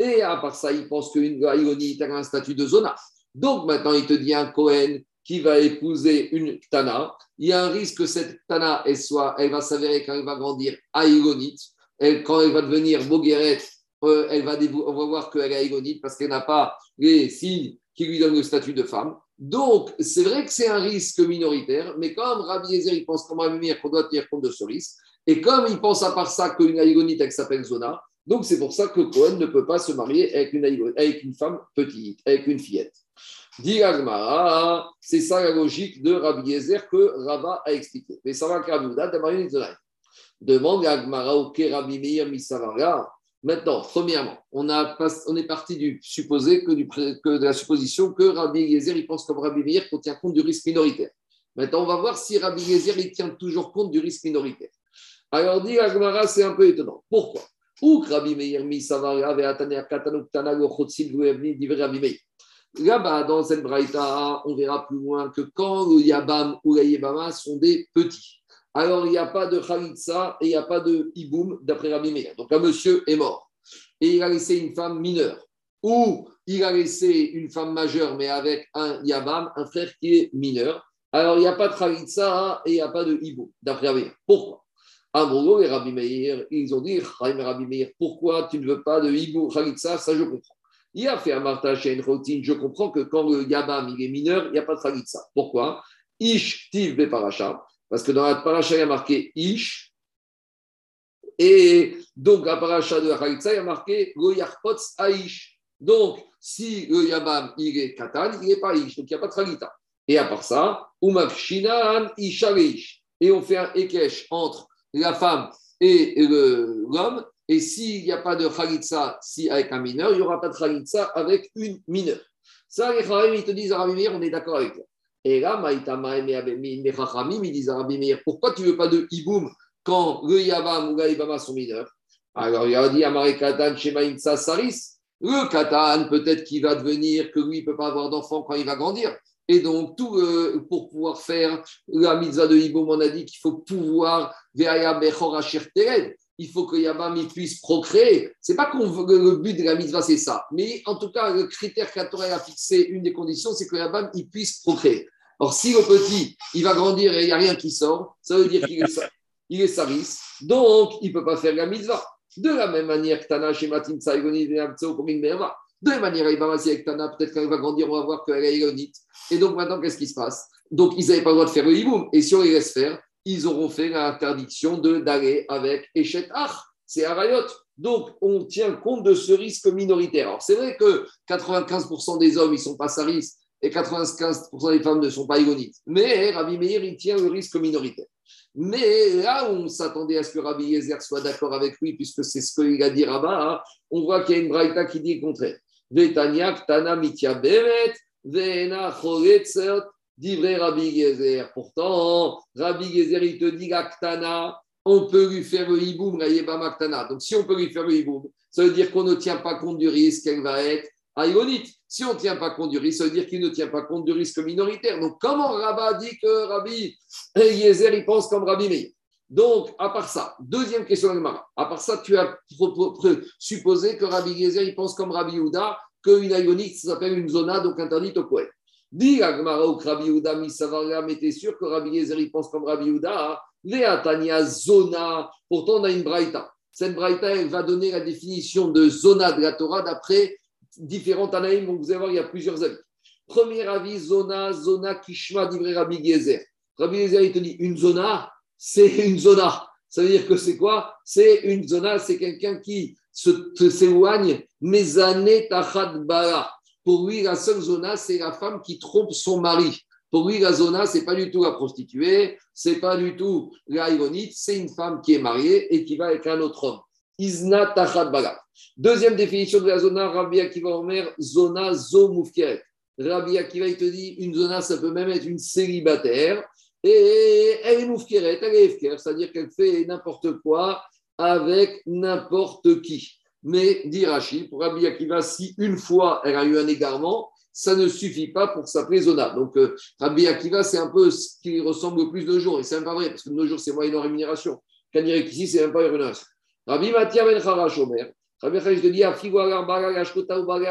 Et à part ça, ils pensent qu'une aïgonite a un statut de Zona. Donc, maintenant, il te dit un Cohen qui va épouser une Ktana. Il y a un risque que cette Ktana, elle, soit, elle va s'avérer quand elle va grandir aïgonite. Elle, quand elle va devenir Bogueret, euh, elle va on va voir qu'elle est aïgonite parce qu'elle n'a pas les signes qui lui donnent le statut de femme. Donc, c'est vrai que c'est un risque minoritaire, mais comme Rabbi Yezer, il pense comme Meir qu'on doit tenir compte de ce risque, et comme il pense à part ça qu'une aïgonite, elle s'appelle Zona, donc c'est pour ça que Cohen ne peut pas se marier avec une femme petite, avec une fillette. Dit c'est ça la logique de Rabbi Yezer que Rava a expliqué. Mais ça va. Demande à Agmara, ok, Rabbi Meir, Misavara. Maintenant, premièrement, on, a on est parti du supposé que, de la supposition que Rabbi Yezer, il pense comme Rabbi Meir qu'on tient compte du risque minoritaire. Maintenant, on va voir si Rabbi Yezer, il tient toujours compte du risque minoritaire. Alors, dit Agmara, c'est un peu étonnant. Pourquoi? Ou Rabbi Meir, Misavara, Ve'atane, Katanuk, Tanag, Ochotsil, Vouevni, Divrei Rabbi Meir? Là-bas, dans cette braïta, on verra plus loin que quand le Yabam ou la Yebama sont des petits. Alors, il n'y a pas de Khalitsa et il n'y a pas de Iboum d'après Rabbi Meir. Donc, un monsieur est mort et il a laissé une femme mineure. Ou il a laissé une femme majeure, mais avec un Yabam, un frère qui est mineur. Alors, il n'y a pas de Khalitsa et il n'y a pas de Iboum d'après Rabbi Meir. Pourquoi? Amrolo et Rabbi Meir, ils ont dit, Rabbi Meir, pourquoi tu ne veux pas de Hibou Khalitsa? Ça, je comprends. Il a fait un martage chez routine. Je comprends que quand le Yabam il est mineur, il n'y a pas de Khalitsa. Pourquoi? Ish tiv be paracha. Parce que dans la paracha, il y a marqué Ish. Et donc, la paracha de la Khalitsa, il y a marqué Lo yarpotz aish. Donc, si le Yabam il est Katan, il n'est pas Ish. Donc, il n'y a pas de Khalitsa. Et à part ça, Umafshinan Isharish. Et on fait un Ekesh entre la femme et l'homme. Et s'il n'y a pas de Khalitsa si avec un mineur, il n'y aura pas de Khalitsa avec une mineure. Ça, les Chachamim, ils te disent à Rabbi Meir, on est d'accord avec toi. Et là, Maïtama et Chachamim, ils disent à Rabbi Meir, pourquoi tu ne veux pas de Iboum quand le Yavam ou la Ibama sont mineurs? Alors, il a dit Amare Katan, Shemaïmsa Saris. Le Katan, peut-être qu'il va devenir, que lui, il ne peut pas avoir d'enfant quand il va grandir. Et donc, tout, euh, pour pouvoir faire la mitzvah de Iboum, on a dit qu'il faut pouvoir, Veaya Bechor Tered. Il faut que Yabam puisse procréer. C'est pas qu'on le but de la mitzvah, c'est ça. Mais en tout cas, le critère que Torah a fixé, une des conditions, c'est que Yabam puisse procréer. Or, si le petit, il va grandir et il n'y a rien qui sort, ça veut dire qu'il est, il saris. Donc, il ne peut pas faire la mitzvah. De la même manière que Tana, chez merva. De la même manière, il va aussi avec Tana, peut-être il va grandir, on va voir qu'elle est ironite. Et donc, maintenant, qu'est-ce qui se passe? Donc, ils n'avaient pas le droit de faire le hiboum. Et si on les laisse faire, ils auront fait l'interdiction d'aller avec Echet Ach. C'est Arayot. Donc, on tient compte de ce risque minoritaire. Alors, c'est vrai que 95% des hommes, ils ne sont pas saris et 95% des femmes ne sont pas ironites. Mais Rabbi Meir, il tient le risque minoritaire. Mais là on s'attendait à ce que Rabbi Yezer soit d'accord avec lui, puisque c'est ce qu'il a dit Rabat, hein, on voit qu'il y a une braïta qui dit le contraire. Divrei Rabbi Yezer. Pourtant, Rabbi Yezer, il te dit la Ktana, on peut lui faire le hiboum, la Yebama Ktana. Donc, si on peut lui faire le hiboum, ça veut dire qu'on ne tient pas compte du risque qu'elle va être aïronite. Si on ne tient pas compte du risque, ça veut dire qu'il ne tient pas compte du risque minoritaire. Donc, comment Rabat dit que Rabbi Yezer, il pense comme Rabbi Meir? Donc, à part ça, deuxième question d'Agmara. À part ça, tu as supposé que Rabbi Yezer, il pense comme Rabbi Yehuda, qu'une aïronite, ça s'appelle une zona, donc interdite au Kohen. Dit Agmara ou Rabbi Yehuda, Misavaria, mais t'es sûr que Rabbi Yezer, pense comme Rabbi Yehuda Veatania zona. Pourtant, on a une braïta. Cette braïta, elle va donner la définition de zona de la Torah d'après différents Tanaïm. Donc, vous allez voir, il y a plusieurs avis. Premier avis, zona, zona, kishma, divrei Rabbi Yezer. Rabbi Yezer, il te dit une zona, c'est une zona. Ça veut dire que c'est quoi? C'est une zona, c'est quelqu'un qui s'éloigne, mezane tachad bara. Pour lui, la seule zona, c'est la femme qui trompe son mari. Pour lui, la zona, c'est pas du tout la prostituée, c'est pas du tout la ironite, c'est une femme qui est mariée et qui va avec un autre homme. Izna tachad bara. Deuxième définition de la zona, Rabbi Akiva Omer, zona zo mufkeret. Rabbi Akiva, il te dit, une zona, ça peut même être une célibataire. Et elle est moufkeret, elle est c'est-à-dire qu'elle fait n'importe quoi avec n'importe qui. Mais, dit Rachid, pour Rabbi Akiva, si une fois elle a eu un égarement, ça ne suffit pas pour s'appeler zona. Donc, euh, Rabbi Akiva, c'est un peu ce qui ressemble le plus de jours. Et c'est même pas vrai, parce que de nos jours, c'est moyenne en rémunération. Quand dirait qu'ici, c'est même pas une rémunération. Rabbi Matia ben Charash Omer. Rabbi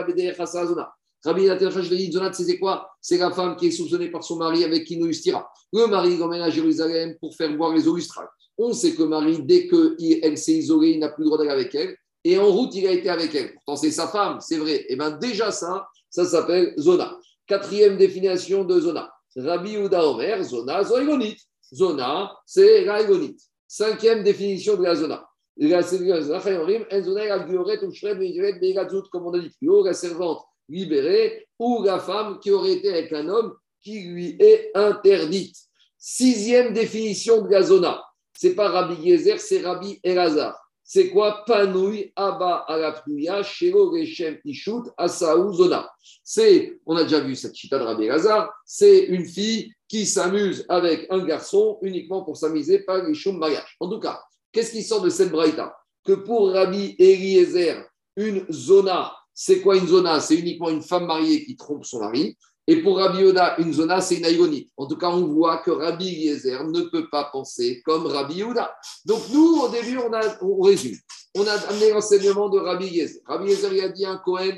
bede chasa zona. Rabbi Matia Charash te dit, zona, c'est quoi? C'est la femme qui est soupçonnée par son mari avec qui nous ustira. Le mari l'emmène à Jérusalem pour faire boire les eaux lustrales. On sait que Marie, dès qu'elle s'est isolée, il n'a plus le droit d'aller avec elle. Et en route, il a été avec elle. Pourtant, c'est sa femme, c'est vrai. Et bien déjà ça, ça s'appelle zona. Quatrième définition de zona. Rabbi Ouda Omer, zona, zoïgonite. Zona, c'est l'aïgonite. Cinquième définition de la zona. La servante libérée ou la femme qui aurait été avec un homme qui lui est interdite. Sixième définition de la zona. C'est pas Rabbi Yezer, c'est Rabbi Elazar. C'est quoi Panouille, Abba, Alapnuya, Shelo, Rechem, Ishut, Asaou, Zona. C'est, on a déjà vu cette chita de Rabbi Elazar, c'est une fille qui s'amuse avec un garçon uniquement pour s'amuser par les choum mariage. En tout cas, qu'est-ce qui sort de cette braïta? Que pour Rabbi Eliezer, une zona, c'est quoi une zona? C'est uniquement une femme mariée qui trompe son mari. Et pour Rabbi Yoda, une zona, c'est une aïgonite. En tout cas, on voit que Rabbi Eliezer ne peut pas penser comme Rabbi Yoda. Donc nous, au début, on, a, on résume. On a amené l'enseignement de Rabbi Eliezer. Rabbi Eliezer, il a dit à un Cohen,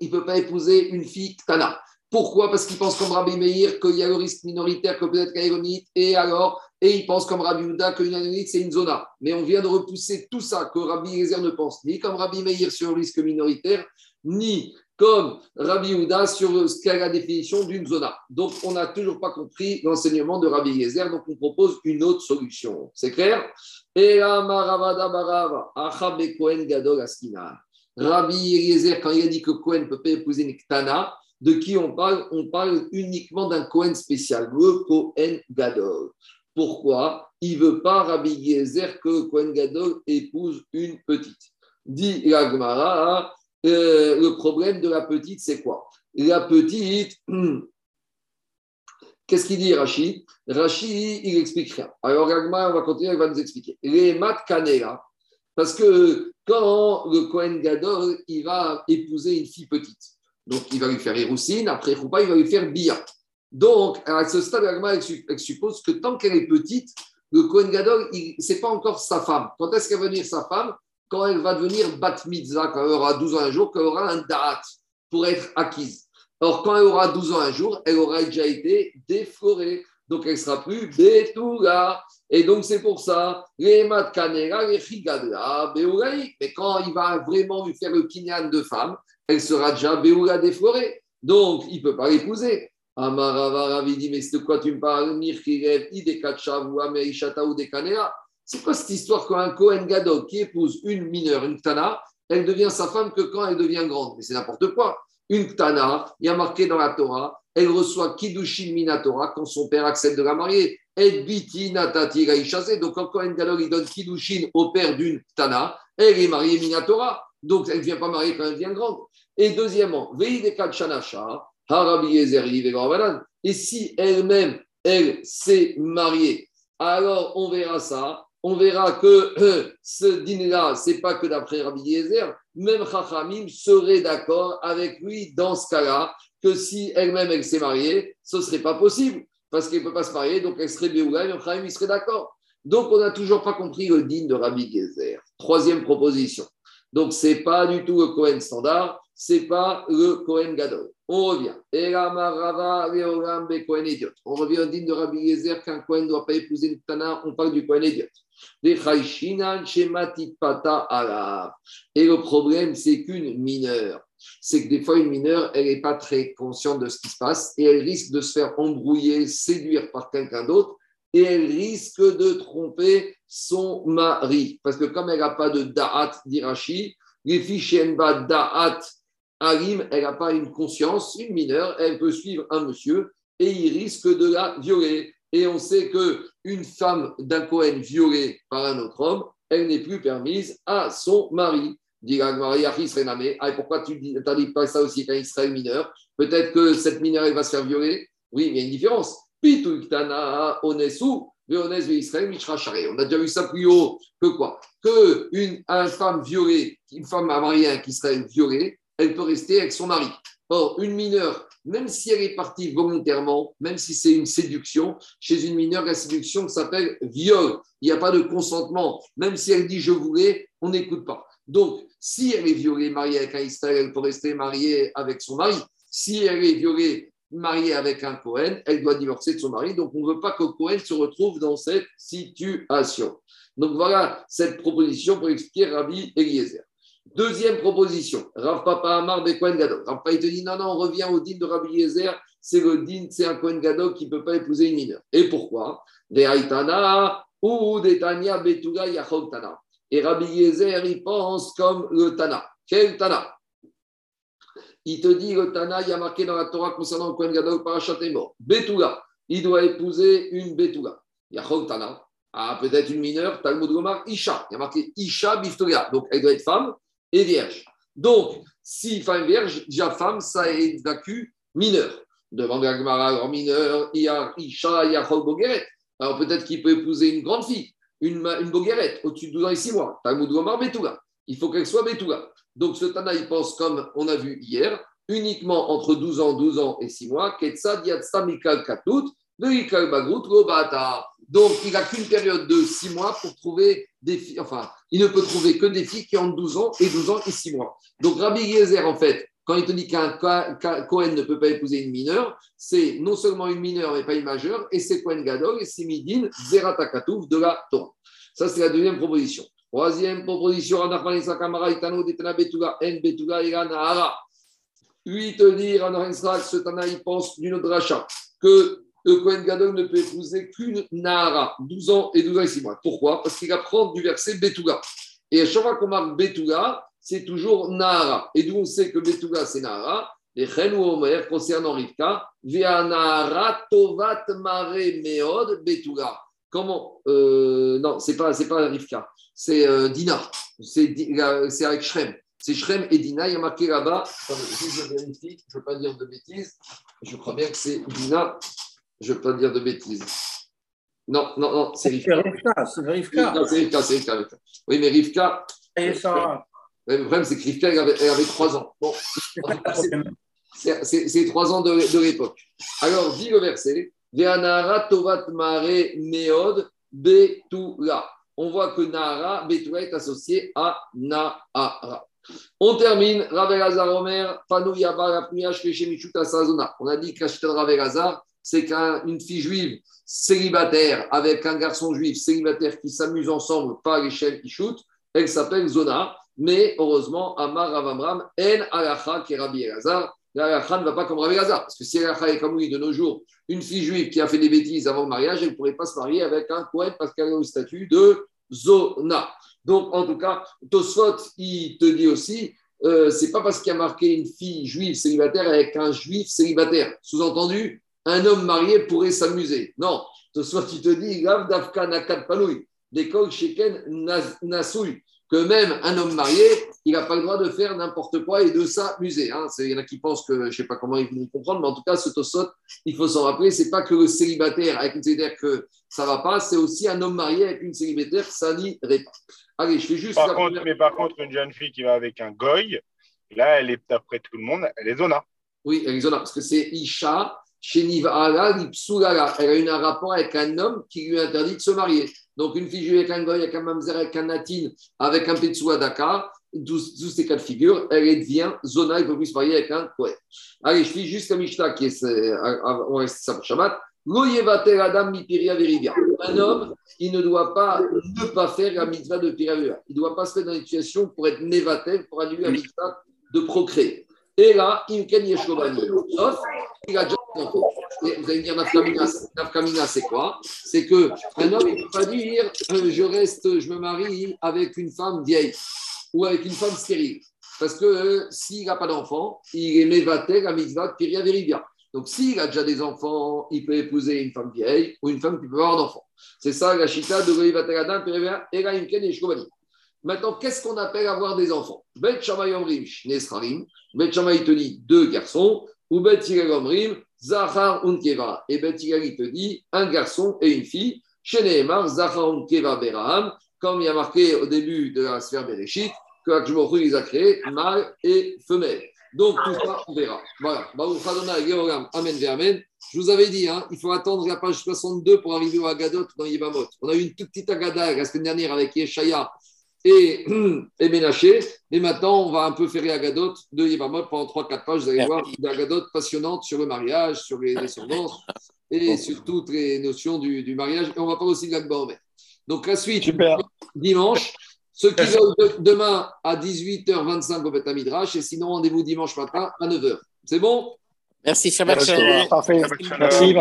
il ne peut pas épouser une fille Tana. Pourquoi? Parce qu'il pense comme Rabbi Meir qu'il y a le risque minoritaire que peut-être qu'Aéronite, et alors, et il pense comme Rabbi Houda qu'une Aéronite, c'est une zona. Mais on vient de repousser tout ça, que Rabbi Eliezer ne pense ni comme Rabbi Meir sur le risque minoritaire, ni comme Rabbi Houda sur ce qu'est la définition d'une zona. Donc, on n'a toujours pas compris l'enseignement de Rabbi Eliezer, donc on propose une autre solution. C'est clair? Rabbi Eliezer, quand il a dit que Cohen peut pas épouser une Ktana, de qui on parle? On parle uniquement d'un Cohen spécial, le Cohen Gadol. Pourquoi? Il ne veut pas, Rabbi Eliezer, que Cohen Gadol épouse une petite. Dit Yagmara, euh, le problème de la petite, c'est quoi? La petite, [CLEARS THROAT] qu'est-ce qu'il dit Rachid Rachid, il explique rien. Alors Yagmara, on va continuer, il va nous expliquer. Les mat parce que quand le Cohen Gadol, il va épouser une fille petite, donc il va lui faire Héroussine, après Roupa, il va lui faire Bia. Donc, à ce stade, elle suppose que tant qu'elle est petite, le Cohen Gadol, ce n'est pas encore sa femme. Quand est-ce qu'elle va devenir sa femme? Quand elle va devenir Bat quand elle aura 12 ans un jour, quand elle aura un Da'at pour être acquise. Or, quand elle aura 12 ans un jour, elle aura déjà été déflorée. Donc, elle ne sera plus Betouga. Et donc, c'est pour ça, les les Mais quand il va vraiment lui faire le kinyan de femme, elle sera déjà Beoula déflorée. Donc, il ne peut pas l'épouser. Amarava dit Mais c'est de quoi tu me parles? C'est quoi cette histoire qu'un Kohen Gadol qui épouse une mineure, une Tana, elle devient sa femme que quand elle devient grande? Mais c'est n'importe quoi. Une Tana, il y a marqué dans la Torah, elle reçoit Kiddushin Minatora quand son père accepte de la marier. Natati Donc quand Kohen Gadol il donne Kiddushin au père d'une Tana, elle est mariée Minatora. Donc elle ne vient pas marier quand elle devient grande. Et deuxièmement, Veidekal Shanasha, et si elle-même, elle, s'est mariée, alors on verra ça. On verra que euh, ce dîner-là, ce n'est pas que d'après Rabbi Yezer, même Chachamim serait d'accord avec lui dans ce cas-là, que si elle-même, elle, s'est mariée, ce ne serait pas possible, parce qu'elle ne peut pas se marier, donc elle serait Béoula, et Chachamim, il serait d'accord. Donc, on n'a toujours pas compris le digne de Rabbi Gezer. Troisième proposition. Donc, ce n'est pas du tout le Cohen standard, c'est pas le Kohen Gadol. On revient. On revient au digne de Rabbi Yezer qu'un Kohen ne doit pas épouser une Tana, on parle du Kohen idiot. Et le problème, c'est qu'une mineure, c'est que des fois, une mineure, elle n'est pas très consciente de ce qui se passe et elle risque de se faire embrouiller, séduire par quelqu'un d'autre et elle risque de tromper son mari. Parce que comme elle n'a pas de da'at d'Irachi, les da'at Arim, elle n'a pas une conscience, une mineure, elle peut suivre un monsieur et il risque de la violer. Et on sait qu'une femme d'un Cohen violée par un autre homme, elle n'est plus permise à son mari. Dit ah, pourquoi tu dis pas ça aussi quand il serait mineur? Peut-être que cette mineure, va se faire violer. Oui, il y a une différence. On a déjà vu ça plus haut que quoi? Que une, femme violée, une femme mariée qui serait violée, elle peut rester avec son mari. Or, une mineure, même si elle est partie volontairement, même si c'est une séduction, chez une mineure, la séduction s'appelle viol. Il n'y a pas de consentement. Même si elle dit je voulais, on n'écoute pas. Donc, si elle est violée, mariée avec un Israël, elle peut rester mariée avec son mari. Si elle est violée, mariée avec un Cohen, elle doit divorcer de son mari. Donc, on ne veut pas que Cohen se retrouve dans cette situation. Donc, voilà cette proposition pour expliquer Rabbi Eliezer. Deuxième proposition, Rav Papa Amar de. Rav Papa, il te dit non, non, on revient au din de Rabbi Yezer, c'est le din, c'est un Kohen Gadol qui ne peut pas épouser une mineure. Et pourquoi? Ou Tania Betuga Yachol Tana. Et Rabbi Yezer, il pense comme le Tana. Quel Tana? Il te dit le Tana, il y a marqué dans la Torah concernant le Kohen Gadol, Parachat est mort. Betuga, il doit épouser une Betuga. Yachol Tana. Ah, peut-être une mineure, Talmud Gomar, Isha. Il y a marqué Isha Biftoga. Donc, elle doit être femme et vierge. Donc, si femme vierge, déjà femme, ça évacue mineur. Devant Gagmara, alors mineur, il y a Isha, il y a Bogueret. Alors peut-être qu'il peut épouser une grande fille, une, une Bogueret, au-dessus de 12 ans et 6 mois. Betouga. Il faut qu'elle soit Betouga. Donc ce Tana, il pense comme on a vu hier, uniquement entre 12 ans, 12 ans et 6 mois, Ketsa, Diatsa, Katut, Mikal, Bagout, Robata. Donc, il n'a qu'une période de 6 mois pour trouver des filles. Enfin, il ne peut trouver que des filles qui ont 12 ans et 12 ans et 6 mois. Donc, Rabbi Yezer, en fait, quand il te dit qu'un Cohen ne peut pas épouser une mineure, c'est non seulement une mineure mais pas une majeure, et c'est Cohen Gadol, et c'est Midin, Zeratakatouf de la Torah. Ça, c'est la deuxième proposition. Troisième proposition, Anachman Isaac Amara, Itano, Detana Betuga, En Betuga, Ira Nahara. Lui, te dit, Anachman ce Tana, il pense d'une autre rachat, que le Kohen Gadol ne peut épouser qu'une Nahara, 12 ans et 12 ans et 6 mois. Pourquoi? Parce qu'il apprend du verset Betuga. Et à chaque fois qu'on marque Betuga, c'est toujours Nahara. Et d'où on sait que Betuga, c'est Nahara? Et Chen ou Omer, concernant Rivka, via Nahara Tovat Mare Meod Betuga. Comment? Euh, Non, c'est pas, pas Rivka, c'est euh, Dina. La- c'est avec Shrem. C'est Shrem et Dina. Il y a marqué là-bas. Je je ne veux pas dire de bêtises. Je crois bien que c'est Dina. Je ne veux pas dire de bêtises. Non, non, non, c'est
C'est
Rivka.
C'est Rivka.
Non, c'est Rivka, c'est Rivka, Rivka. Oui, mais Rivka,
Et ça,
le problème, c'est que Rivka, elle avait, elle avait 3 ans. Bon, c'est- c'est- c'est c'est trois ans de, de l'époque. Alors, dit le verset tovat mare meod betula. On voit que Nahara, Betula est associé à Nahara. On termine. Ravel Hazar Omer, Panou Yaba, la première Shkeshe Michuta Sazona. On a dit que la c'est qu'une fille juive célibataire avec un garçon juif célibataire qui s'amusent ensemble par l'échelle qui shoot, elle s'appelle Zona. Mais heureusement, Amar Ravamram, En Alacha, qui est Rabbi Elazar, l'Alacha ne va pas comme Rabbi Elazar. Parce que si l'Alacha est comme lui de nos jours, une fille juive qui a fait des bêtises avant le mariage, elle ne pourrait pas se marier avec un Kohen parce qu'elle est au statut de Zona. Donc, en tout cas, Tosfot, il te dit aussi, euh, c'est pas parce qu'il a marqué une fille juive célibataire avec un juif célibataire. Sous-entendu, un homme marié pourrait s'amuser. Non, Tosfot, il te dit, Gav Dafka Nakat Panoui, l'école Sheken Nas- Nasouy, que même un homme marié, il n'a pas le droit de faire n'importe quoi et de s'amuser. Hein. C'est- Il y en a qui pensent que, je ne sais pas comment ils vont comprendre, mais en tout cas, ce Tosfot, il faut s'en rappeler, c'est pas que le célibataire avec une célibataire que ça ne va pas, c'est aussi un homme marié avec une célibataire, ça n'irait pas. Allez, je fais juste
Par contre,
première-
mais par contre, une jeune fille qui va avec un goy, là, elle est d'après tout le monde, elle est zona.
Oui, Arizona, parce que c'est Isha. Elle a un rapport avec un homme qui lui interdit de se marier. Donc, une fille juive avec un goy, avec un mamzer, avec un natin, avec un Petsua Dakar, tous ces cas de figure, elle devient Zona, il peut plus se marier avec un Kohen. Allez, je finis juste la Mishnah qui est, euh, on reste ça pour Shabbat. Un homme, il ne doit pas ne pas faire la mitzvah de piria verivia. Il ne doit pas se mettre dans une situation pour être nevatel, pour annuler la mitzvah de procréer. Et là, qu'il a déjà vous allez me dire, Nafkamina, c'est quoi? C'est que un homme, ne peut pas dire euh, je reste, je me marie avec une femme vieille ou avec une femme stérile. Parce que euh, s'il n'a pas d'enfant, il est mévatel la mitzvah Piria Verivia. Donc s'il a déjà des enfants, il peut épouser une femme vieille ou une femme qui peut avoir d'enfants. C'est ça la chita de Goïvatel Adam, Piria et Yeshkovani. Maintenant, qu'est-ce qu'on appelle avoir des enfants? Bet Shammai Omrim, Shnesrarim. Bet Shammai te dit deux garçons. Ou Bet Omrim, Zachar Unkeva. Et Bet Hillel, il te dit un garçon et une fille. Chez Nehemar, Zachar Unkeva Beraham. Comme il y a marqué au début de la sphère Bereshit, que Akjmoru les a créés, mâle et femelle. Donc tout ça, on verra. Voilà. Amen Amen. Je vous avais dit, hein, il faut attendre la page 62 pour arriver au Agadot dans Yibamot. On a eu une toute petite Agada la semaine dernière avec Yeshaya et, et Ménaché. Et maintenant, on va un peu faire les Agadot de Yibamot pendant 3-4 pages. Vous allez voir des Agadot passionnantes sur le mariage, sur les descendances [LAUGHS] et sur toutes les notions du, du mariage. Et on va parler aussi de l'Akba. Donc la suite,
Super.
dimanche. Ceux qui veulent de- demain à 18h25 au Beth Midrash et sinon rendez-vous dimanche matin à 9h. C'est bon?
Merci.
Shabbat shalom.
Merci.